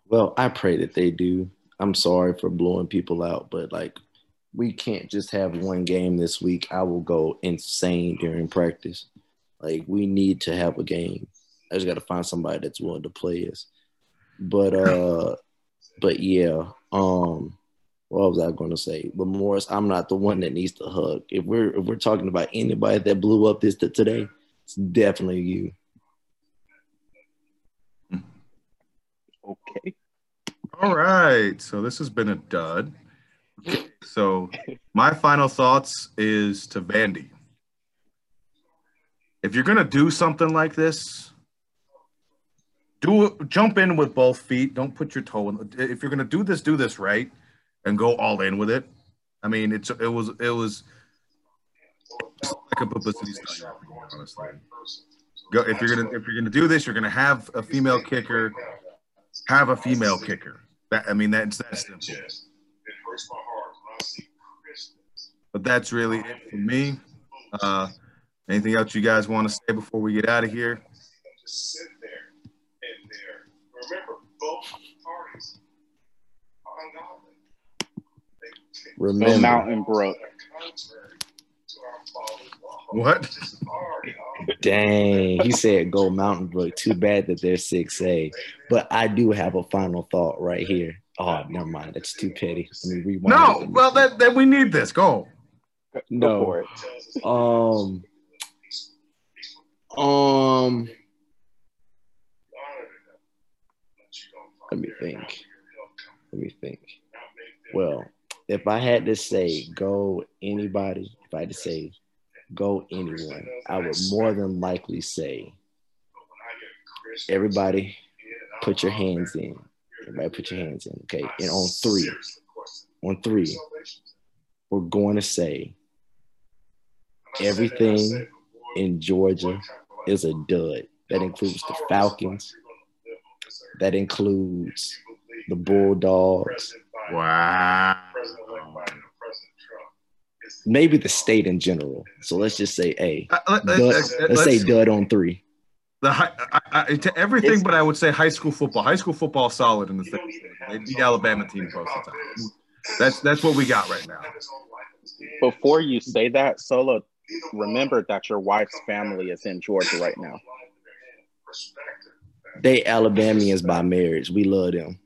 Well, I pray that they do. I'm sorry for blowing people out, but like we can't just have one game this week. I will go insane during practice. Like we need to have a game. I just got to find somebody that's willing to play us. But uh but yeah, um what was I going to say? But Morris, I'm not the one that needs to hug. If we're if we're talking about anybody that blew up this today, it's definitely you. Okay. All right, so this has been a dud. So my final thoughts is to Vandy. If you're gonna do something like this, do jump in with both feet. Don't put your toe in. If you're gonna do this, do this right, and go all in with it. I mean, it's it was it was like a publicity stunt. Honestly, go if you're gonna if you're gonna do this, you're gonna have a female kicker. Have a female kicker. That I mean, that's that simple. But that's really it for me. Uh, anything else you guys want to say before we get out of here? Go Remember, both parties on God we're Mountain Brook. What? Dang, he said go Mountain Brook. Too bad that they're 6A. But I do have a final thought right here. Oh, never mind. That's too petty. Let me rewind. No. Well, then, then we need this. Go. Go No. for. Um, um, let me think. Let me think. Well, if I had to say go anybody, if I had to say go anyone, I would more than likely say everybody put your hands in. Everybody put your hands in. Okay. And on three, on three, we're going to say everything in Georgia is a dud. That includes the Falcons. That includes the Bulldogs. Wow. Maybe the state in general. So let's just say A. Uh, let, Dud, us let's say dud on three. the high, I, I, to everything, It's- but I would say high school football. High school football is solid in the state. They beat Alabama team most of the time. That's that's what we got right now. Before you say that, Solo, remember that your wife's family is in Georgia right now. They Alabamians by marriage. We love them.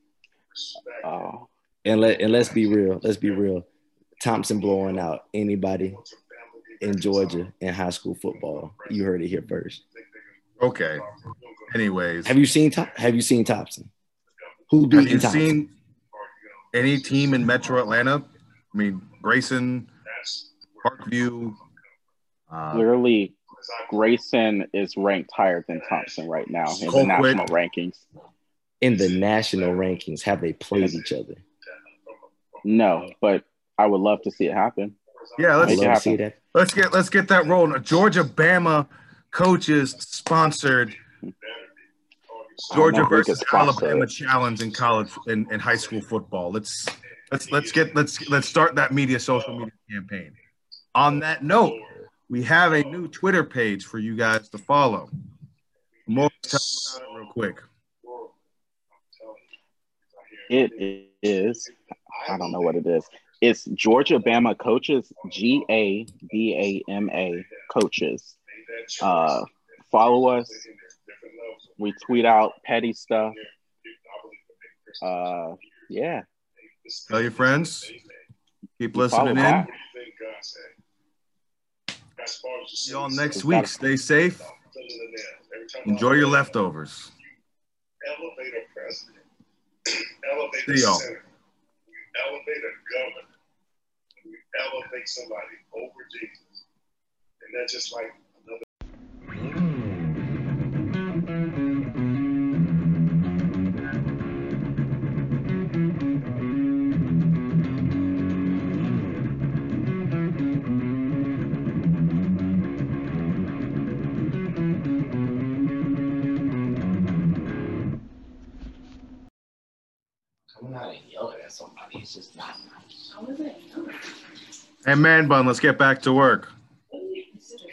Oh, And let and let's be real. Let's be real. Thompson blowing out anybody in Georgia in high school football. You heard it here first. Okay. Anyways, Have you seen Top? Have you seen Thompson? Who have you Thompson? seen any team in Metro Atlanta? I mean, Grayson, Parkview. Uh, clearly, Grayson is ranked higher than Thompson right now in the national rankings. in the national rankings? Have they played each other? No, but I would love to see it happen. yeah, let's Make it love to see that. let's get let's get that rolling. Georgia Bama coaches sponsored Georgia I don't know who versus Alabama it. challenge in college in, in high school football. Let's let's let's get let's let's start that media social media campaign. On that note, we have a new Twitter page for you guys to follow. More tell about it real quick. It is. I don't know what it is. It's Georgia Bama coaches, G A B A M A coaches. Uh, follow us, We tweet out petty stuff. Uh, yeah. Tell your friends. Keep listening in. See y'all next week. Stay safe. Enjoy your leftovers. Elevator president. Elevator See y'all. senator. Elevate a governor. Elevate somebody over Jesus. And that's just like Hey, man bun, let's get back to work.